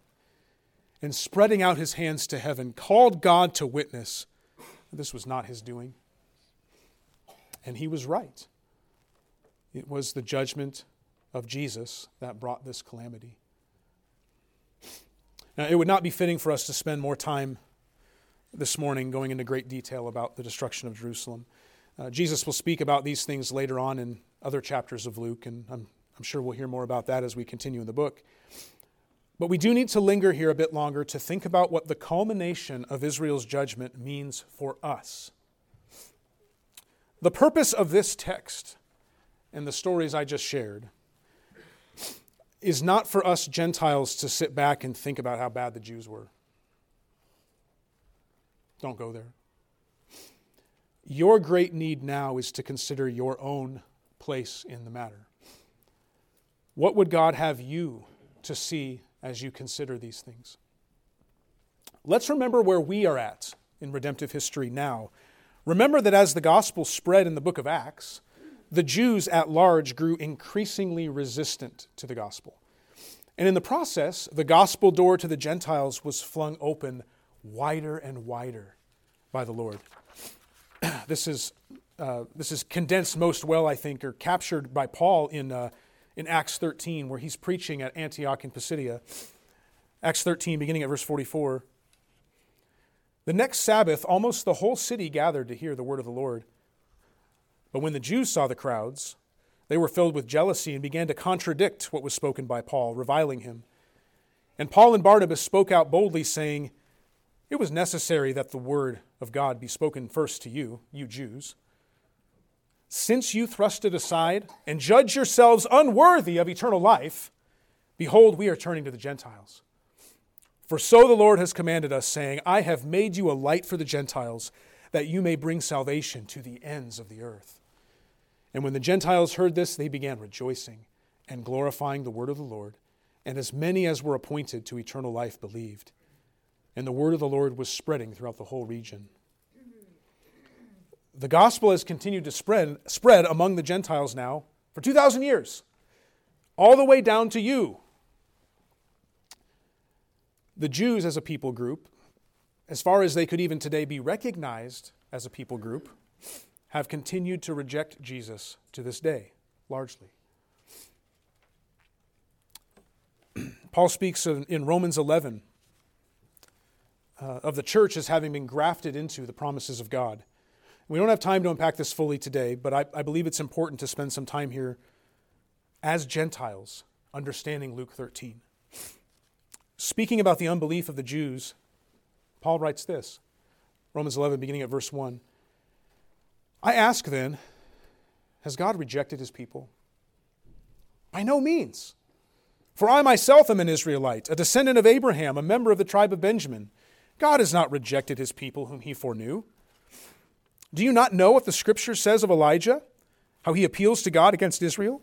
and, spreading out his hands to heaven, called God to witness. That this was not his doing. And he was right. It was the judgment of Jesus that brought this calamity. Now, it would not be fitting for us to spend more time this morning going into great detail about the destruction of Jerusalem. Uh, Jesus will speak about these things later on in other chapters of Luke, and I'm, I'm sure we'll hear more about that as we continue in the book. But we do need to linger here a bit longer to think about what the culmination of Israel's judgment means for us. The purpose of this text and the stories I just shared is not for us Gentiles to sit back and think about how bad the Jews were. Don't go there. Your great need now is to consider your own place in the matter. What would God have you to see as you consider these things? Let's remember where we are at in redemptive history now. Remember that as the gospel spread in the book of Acts, the Jews at large grew increasingly resistant to the gospel. And in the process, the gospel door to the Gentiles was flung open wider and wider by the Lord. this, is, uh, this is condensed most well, I think, or captured by Paul in, uh, in Acts 13, where he's preaching at Antioch in Pisidia. Acts 13, beginning at verse 44. The next Sabbath, almost the whole city gathered to hear the word of the Lord. But when the Jews saw the crowds, they were filled with jealousy and began to contradict what was spoken by Paul, reviling him. And Paul and Barnabas spoke out boldly, saying, It was necessary that the word of God be spoken first to you, you Jews. Since you thrust it aside and judge yourselves unworthy of eternal life, behold, we are turning to the Gentiles. For so the Lord has commanded us, saying, I have made you a light for the Gentiles, that you may bring salvation to the ends of the earth. And when the Gentiles heard this, they began rejoicing and glorifying the word of the Lord, and as many as were appointed to eternal life believed. and the word of the Lord was spreading throughout the whole region. The gospel has continued to spread, spread among the Gentiles now for 2,000 years, all the way down to you. The Jews, as a people group, as far as they could even today be recognized as a people group, have continued to reject Jesus to this day, largely. Paul speaks in Romans 11 uh, of the church as having been grafted into the promises of God. We don't have time to unpack this fully today, but I, I believe it's important to spend some time here as Gentiles understanding Luke 13. Speaking about the unbelief of the Jews, Paul writes this Romans 11, beginning at verse 1. I ask then, has God rejected his people? By no means. For I myself am an Israelite, a descendant of Abraham, a member of the tribe of Benjamin. God has not rejected his people whom he foreknew. Do you not know what the scripture says of Elijah? How he appeals to God against Israel?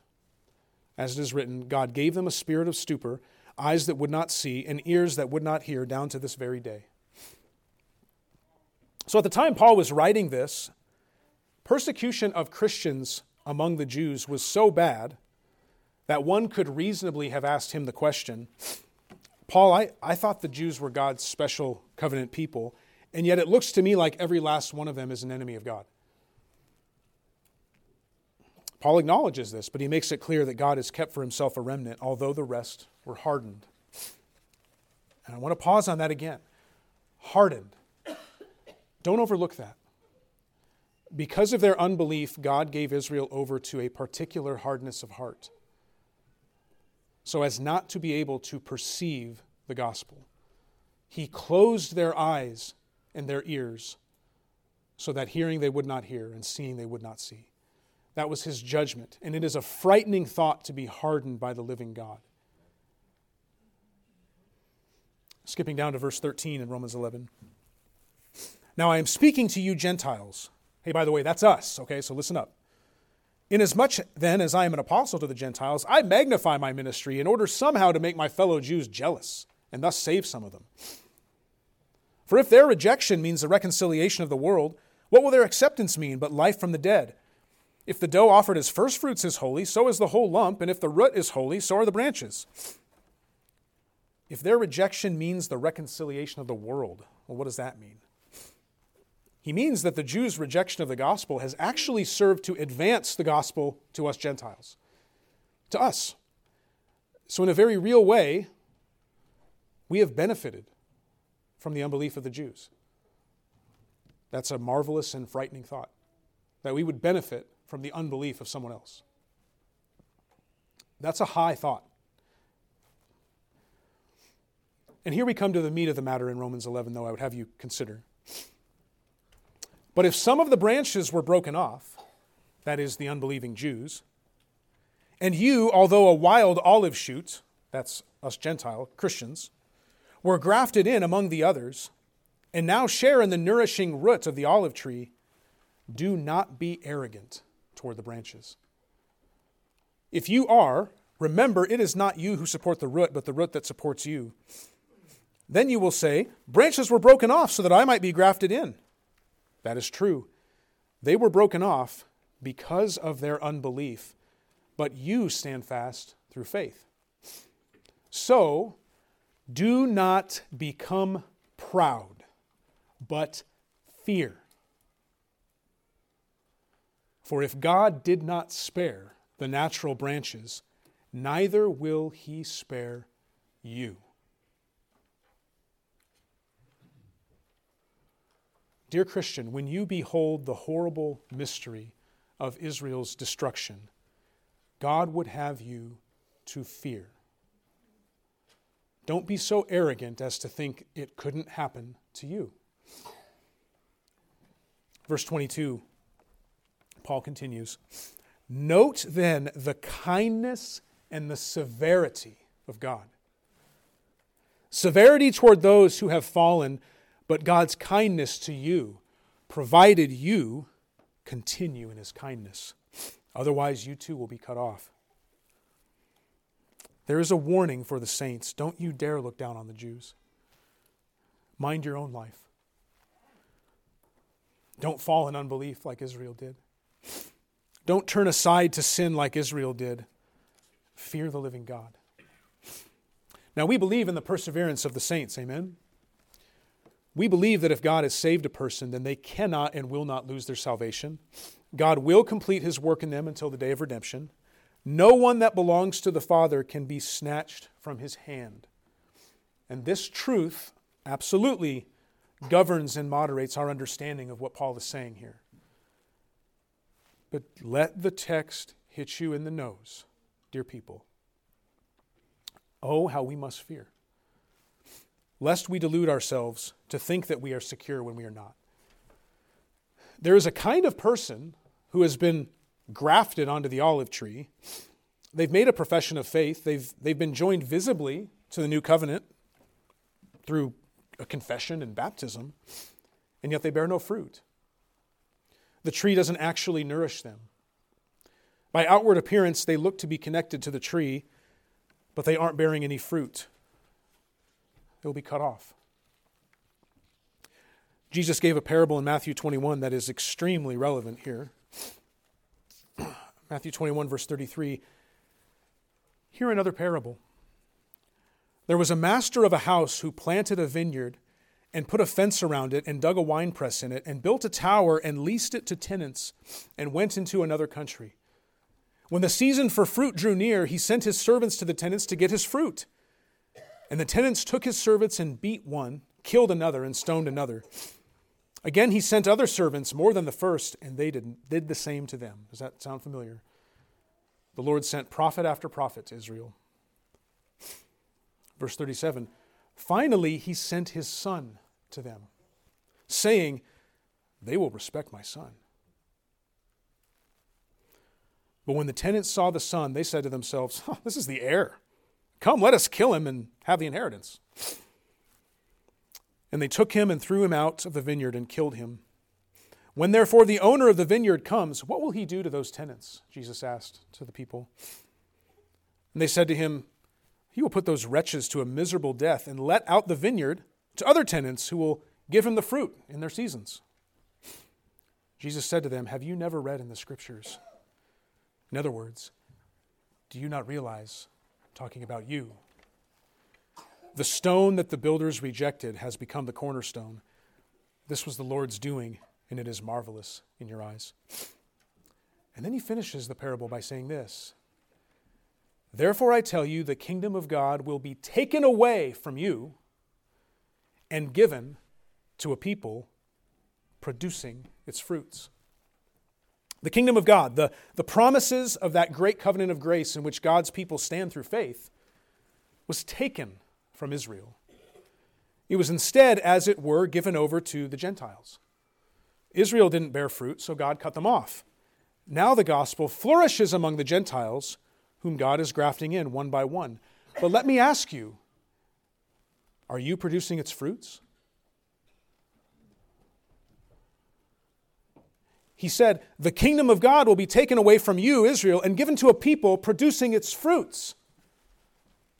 As it is written, God gave them a spirit of stupor, eyes that would not see, and ears that would not hear, down to this very day. So at the time Paul was writing this, persecution of Christians among the Jews was so bad that one could reasonably have asked him the question Paul, I, I thought the Jews were God's special covenant people, and yet it looks to me like every last one of them is an enemy of God. Paul acknowledges this, but he makes it clear that God has kept for himself a remnant, although the rest were hardened. And I want to pause on that again. Hardened. Don't overlook that. Because of their unbelief, God gave Israel over to a particular hardness of heart so as not to be able to perceive the gospel. He closed their eyes and their ears so that hearing they would not hear and seeing they would not see. That was his judgment. And it is a frightening thought to be hardened by the living God. Skipping down to verse 13 in Romans 11. Now I am speaking to you, Gentiles. Hey, by the way, that's us, okay? So listen up. Inasmuch then as I am an apostle to the Gentiles, I magnify my ministry in order somehow to make my fellow Jews jealous and thus save some of them. For if their rejection means the reconciliation of the world, what will their acceptance mean but life from the dead? If the dough offered as firstfruits is holy, so is the whole lump, and if the root is holy, so are the branches. If their rejection means the reconciliation of the world, well, what does that mean? He means that the Jews' rejection of the gospel has actually served to advance the gospel to us Gentiles, to us. So, in a very real way, we have benefited from the unbelief of the Jews. That's a marvelous and frightening thought that we would benefit from the unbelief of someone else. That's a high thought. And here we come to the meat of the matter in Romans 11, though, I would have you consider. But if some of the branches were broken off, that is, the unbelieving Jews, and you, although a wild olive shoot, that's us Gentile Christians, were grafted in among the others, and now share in the nourishing root of the olive tree, do not be arrogant toward the branches. If you are, remember it is not you who support the root, but the root that supports you. Then you will say, Branches were broken off so that I might be grafted in. That is true. They were broken off because of their unbelief, but you stand fast through faith. So, do not become proud, but fear. For if God did not spare the natural branches, neither will he spare you. Dear Christian, when you behold the horrible mystery of Israel's destruction, God would have you to fear. Don't be so arrogant as to think it couldn't happen to you. Verse 22, Paul continues Note then the kindness and the severity of God. Severity toward those who have fallen, but God's kindness to you, provided you continue in his kindness. Otherwise, you too will be cut off. There is a warning for the saints. Don't you dare look down on the Jews. Mind your own life. Don't fall in unbelief like Israel did. Don't turn aside to sin like Israel did. Fear the living God. Now, we believe in the perseverance of the saints, amen? We believe that if God has saved a person, then they cannot and will not lose their salvation. God will complete his work in them until the day of redemption. No one that belongs to the Father can be snatched from his hand. And this truth absolutely governs and moderates our understanding of what Paul is saying here. But let the text hit you in the nose, dear people. Oh, how we must fear, lest we delude ourselves to think that we are secure when we are not. There is a kind of person who has been grafted onto the olive tree. They've made a profession of faith, they've, they've been joined visibly to the new covenant through a confession and baptism, and yet they bear no fruit. The tree doesn't actually nourish them. By outward appearance, they look to be connected to the tree, but they aren't bearing any fruit. They'll be cut off. Jesus gave a parable in Matthew 21 that is extremely relevant here. Matthew 21, verse 33. Hear another parable. There was a master of a house who planted a vineyard and put a fence around it and dug a wine press in it and built a tower and leased it to tenants and went into another country. When the season for fruit drew near, he sent his servants to the tenants to get his fruit. And the tenants took his servants and beat one, killed another, and stoned another. Again, he sent other servants, more than the first, and they did, did the same to them. Does that sound familiar? The Lord sent prophet after prophet to Israel. Verse 37 Finally, he sent his son to them, saying, They will respect my son. But when the tenants saw the son, they said to themselves, oh, This is the heir. Come, let us kill him and have the inheritance. And they took him and threw him out of the vineyard and killed him. When therefore the owner of the vineyard comes, what will he do to those tenants? Jesus asked to the people. And they said to him, He will put those wretches to a miserable death and let out the vineyard to other tenants who will give him the fruit in their seasons. Jesus said to them, Have you never read in the scriptures? In other words, do you not realize, talking about you, the stone that the builders rejected has become the cornerstone. This was the Lord's doing, and it is marvelous in your eyes. And then he finishes the parable by saying this Therefore I tell you, the kingdom of God will be taken away from you and given to a people producing its fruits. The kingdom of God, the, the promises of that great covenant of grace in which God's people stand through faith, was taken from Israel. It was instead, as it were, given over to the Gentiles. Israel didn't bear fruit, so God cut them off. Now the gospel flourishes among the Gentiles, whom God is grafting in one by one. But let me ask you are you producing its fruits? He said, The kingdom of God will be taken away from you, Israel, and given to a people producing its fruits.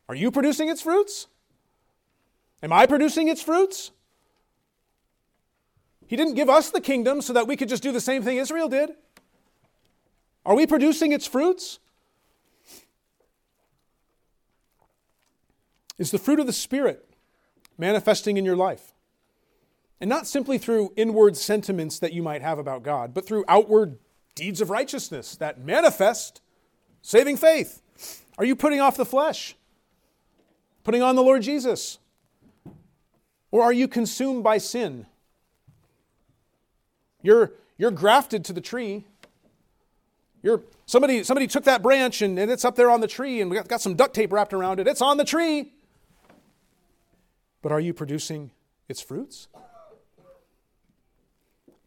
Are you producing its fruits? Am I producing its fruits? He didn't give us the kingdom so that we could just do the same thing Israel did. Are we producing its fruits? Is the fruit of the Spirit manifesting in your life? And not simply through inward sentiments that you might have about God, but through outward deeds of righteousness that manifest saving faith. Are you putting off the flesh? Putting on the Lord Jesus? Or are you consumed by sin? You're, you're grafted to the tree. You're, somebody, somebody took that branch and, and it's up there on the tree and we got, got some duct tape wrapped around it. It's on the tree. But are you producing its fruits?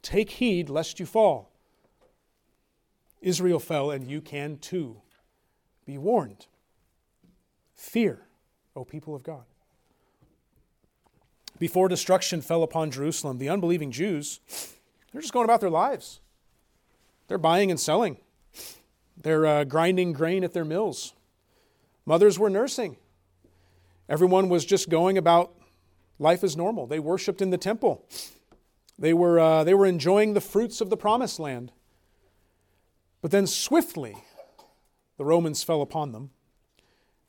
Take heed lest you fall. Israel fell, and you can too. Be warned. Fear, O people of God. Before destruction fell upon Jerusalem, the unbelieving Jews, they're just going about their lives. They're buying and selling. They're uh, grinding grain at their mills. Mothers were nursing. Everyone was just going about life as normal. They worshiped in the temple. They were, uh, they were enjoying the fruits of the promised land. But then swiftly, the Romans fell upon them,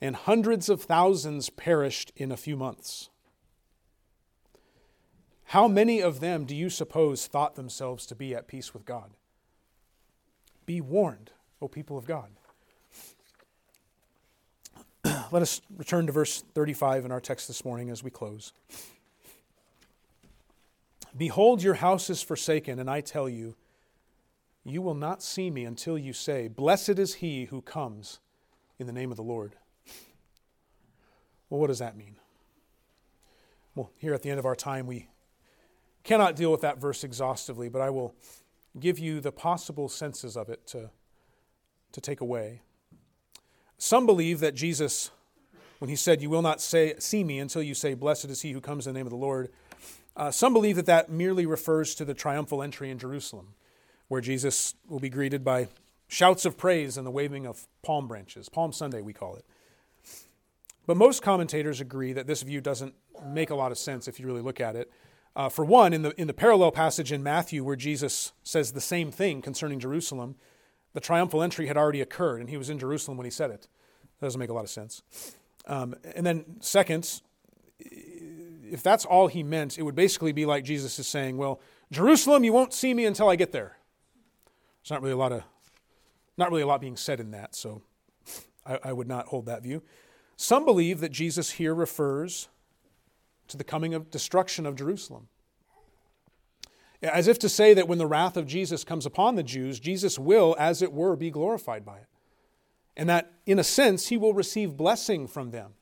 and hundreds of thousands perished in a few months. How many of them do you suppose thought themselves to be at peace with God? Be warned, O people of God. Let us return to verse 35 in our text this morning as we close. Behold, your house is forsaken, and I tell you, you will not see me until you say, Blessed is he who comes in the name of the Lord. Well, what does that mean? Well, here at the end of our time, we cannot deal with that verse exhaustively, but I will give you the possible senses of it to, to take away. Some believe that Jesus, when he said, You will not say, see me until you say, Blessed is he who comes in the name of the Lord, uh, some believe that that merely refers to the triumphal entry in Jerusalem, where Jesus will be greeted by shouts of praise and the waving of palm branches. Palm Sunday, we call it. But most commentators agree that this view doesn't make a lot of sense if you really look at it. Uh, for one, in the, in the parallel passage in Matthew where Jesus says the same thing concerning Jerusalem, the triumphal entry had already occurred and he was in Jerusalem when he said it. That doesn't make a lot of sense. Um, and then, second, if that's all he meant, it would basically be like Jesus is saying, Well, Jerusalem, you won't see me until I get there. There's not really a lot of not really a lot being said in that, so I, I would not hold that view. Some believe that Jesus here refers to the coming of destruction of Jerusalem. As if to say that when the wrath of Jesus comes upon the Jews, Jesus will, as it were, be glorified by it. And that, in a sense, he will receive blessing from them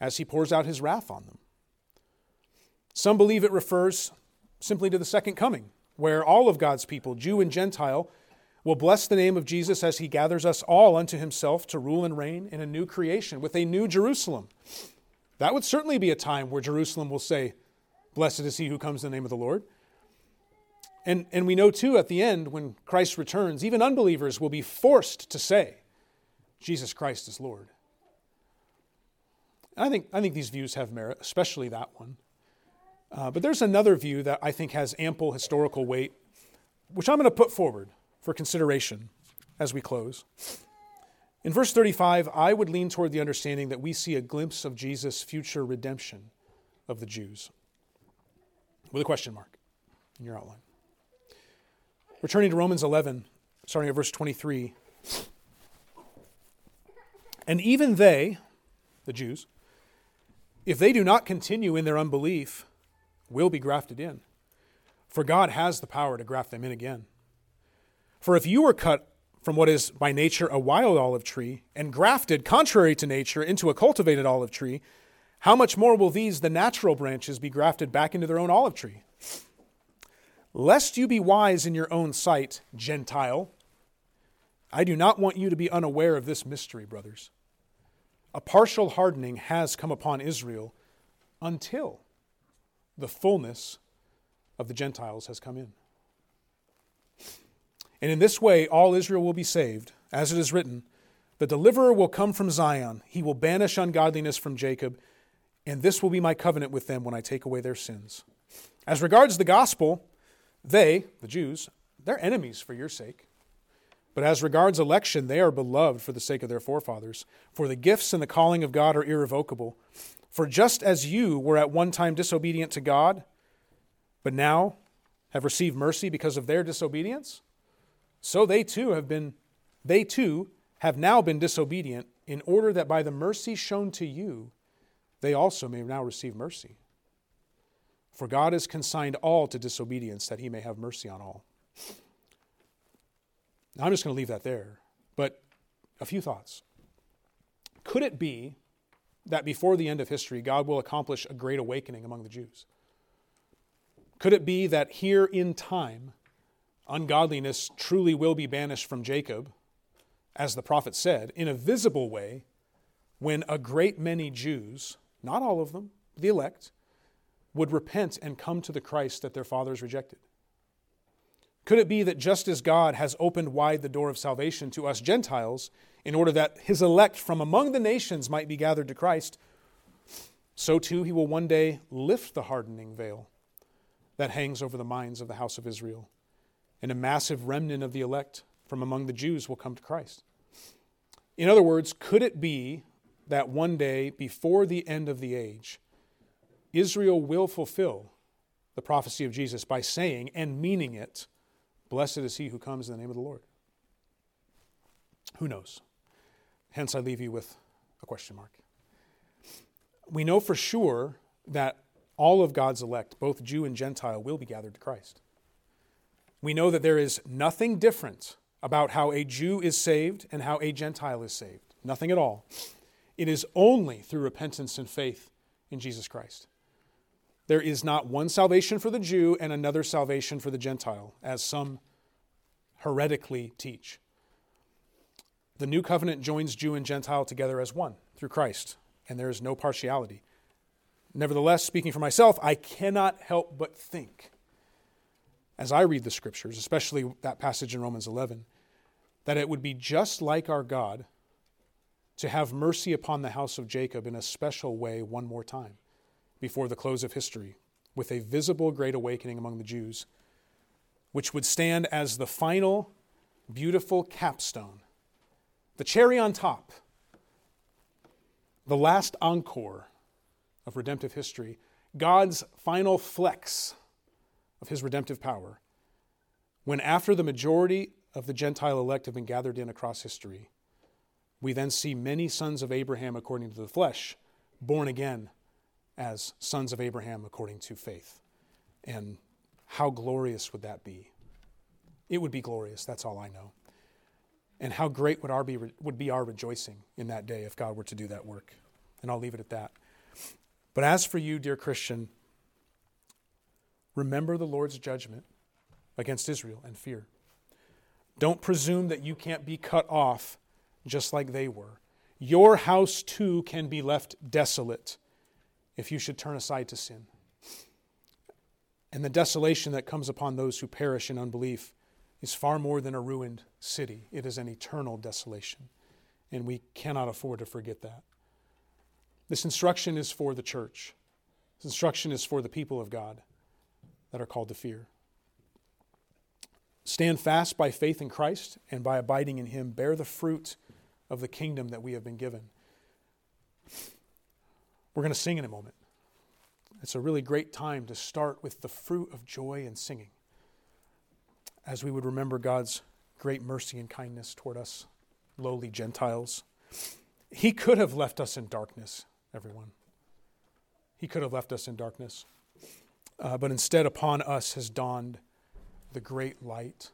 as he pours out his wrath on them. Some believe it refers simply to the second coming, where all of God's people, Jew and Gentile, will bless the name of Jesus as he gathers us all unto himself to rule and reign in a new creation with a new Jerusalem. That would certainly be a time where Jerusalem will say, Blessed is he who comes in the name of the Lord. And, and we know too at the end, when Christ returns, even unbelievers will be forced to say, Jesus Christ is Lord. I think, I think these views have merit, especially that one. Uh, but there's another view that I think has ample historical weight, which I'm going to put forward for consideration as we close. In verse 35, I would lean toward the understanding that we see a glimpse of Jesus' future redemption of the Jews. With a question mark in your outline. Returning to Romans 11, starting at verse 23. And even they, the Jews, if they do not continue in their unbelief, will be grafted in. For God has the power to graft them in again. For if you were cut from what is by nature a wild olive tree and grafted, contrary to nature, into a cultivated olive tree, how much more will these, the natural branches, be grafted back into their own olive tree? Lest you be wise in your own sight, Gentile, I do not want you to be unaware of this mystery, brothers. A partial hardening has come upon Israel until the fullness of the Gentiles has come in. And in this way, all Israel will be saved. As it is written, The deliverer will come from Zion, he will banish ungodliness from Jacob, and this will be my covenant with them when I take away their sins. As regards the gospel, they, the Jews, they're enemies for your sake. But as regards election, they are beloved for the sake of their forefathers. For the gifts and the calling of God are irrevocable. For just as you were at one time disobedient to God, but now have received mercy because of their disobedience, so they too have been, they too have now been disobedient, in order that by the mercy shown to you, they also may now receive mercy. For God has consigned all to disobedience, that he may have mercy on all. Now, I'm just going to leave that there, but a few thoughts. Could it be that before the end of history, God will accomplish a great awakening among the Jews? Could it be that here in time, ungodliness truly will be banished from Jacob, as the prophet said, in a visible way, when a great many Jews, not all of them, the elect, would repent and come to the Christ that their fathers rejected? Could it be that just as God has opened wide the door of salvation to us Gentiles in order that his elect from among the nations might be gathered to Christ, so too he will one day lift the hardening veil that hangs over the minds of the house of Israel, and a massive remnant of the elect from among the Jews will come to Christ. In other words, could it be that one day, before the end of the age, Israel will fulfill the prophecy of Jesus by saying and meaning it, Blessed is he who comes in the name of the Lord? Who knows? Hence, I leave you with a question mark. We know for sure that all of God's elect, both Jew and Gentile, will be gathered to Christ. We know that there is nothing different about how a Jew is saved and how a Gentile is saved. Nothing at all. It is only through repentance and faith in Jesus Christ. There is not one salvation for the Jew and another salvation for the Gentile, as some heretically teach. The new covenant joins Jew and Gentile together as one through Christ, and there is no partiality. Nevertheless, speaking for myself, I cannot help but think, as I read the scriptures, especially that passage in Romans 11, that it would be just like our God to have mercy upon the house of Jacob in a special way one more time before the close of history with a visible great awakening among the Jews, which would stand as the final beautiful capstone, the cherry on top, the last encore of redemptive history, God's final flex of his redemptive power, when after the majority of the Gentile elect have been gathered in across history, we then see many sons of Abraham according to the flesh born again as sons of Abraham according to faith. And how glorious would that be? It would be glorious, that's all I know. And how great would, our be, would be our rejoicing in that day if God were to do that work. And I'll leave it at that. But as for you, dear Christian, remember the Lord's judgment against Israel and fear. Don't presume that you can't be cut off just like they were. Your house too can be left desolate if you should turn aside to sin. And the desolation that comes upon those who perish in unbelief is far more than a ruined city, it is an eternal desolation. And we cannot afford to forget that. This instruction is for the church, this instruction is for the people of God that are called to fear. Stand fast by faith in Christ and by abiding in Him. Bear the fruit of the kingdom that we have been given. We're going to sing in a moment. It's a really great time to start with the fruit of joy and singing as we would remember God's great mercy and kindness toward us, lowly Gentiles. He could have left us in darkness, everyone. He could have left us in darkness. Uh, but instead, upon us has dawned the great light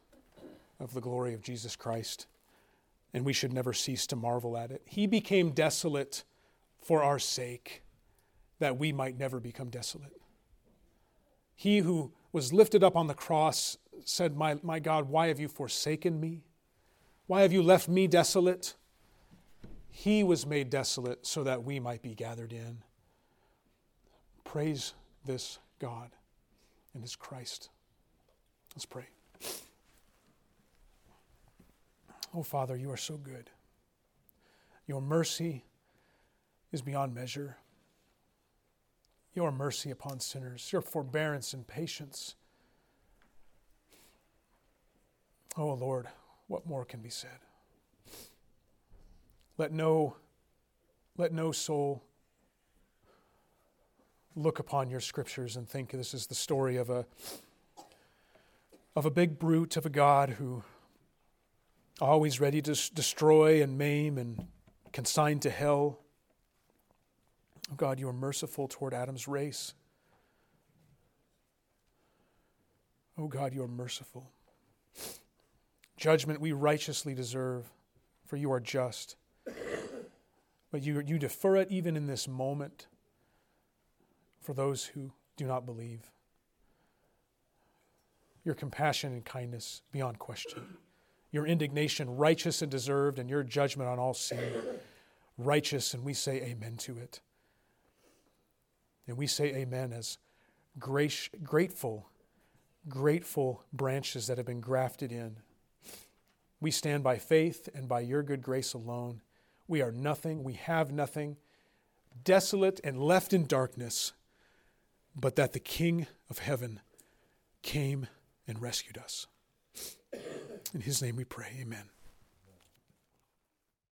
of the glory of Jesus Christ, and we should never cease to marvel at it. He became desolate for our sake that we might never become desolate. He who was lifted up on the cross said, My, my God, why have you forsaken me? Why have you left me desolate? He was made desolate so that we might be gathered in. Praise this God and his Christ. Let's pray. Oh, Father, you are so good. Your mercy is beyond measure your mercy upon sinners, your forbearance and patience. Oh Lord, what more can be said? Let no, let no soul look upon your scriptures and think this is the story of a, of a big brute of a God who always ready to destroy and maim and consign to hell. Oh God, you are merciful toward Adam's race. Oh God, you are merciful. Judgment we righteously deserve, for you are just. But you, you defer it even in this moment for those who do not believe. your compassion and kindness beyond question, your indignation righteous and deserved, and your judgment on all sin righteous, and we say amen to it. And we say amen as grateful, grateful branches that have been grafted in. We stand by faith and by your good grace alone. We are nothing, we have nothing, desolate and left in darkness, but that the King of heaven came and rescued us. In his name we pray, amen.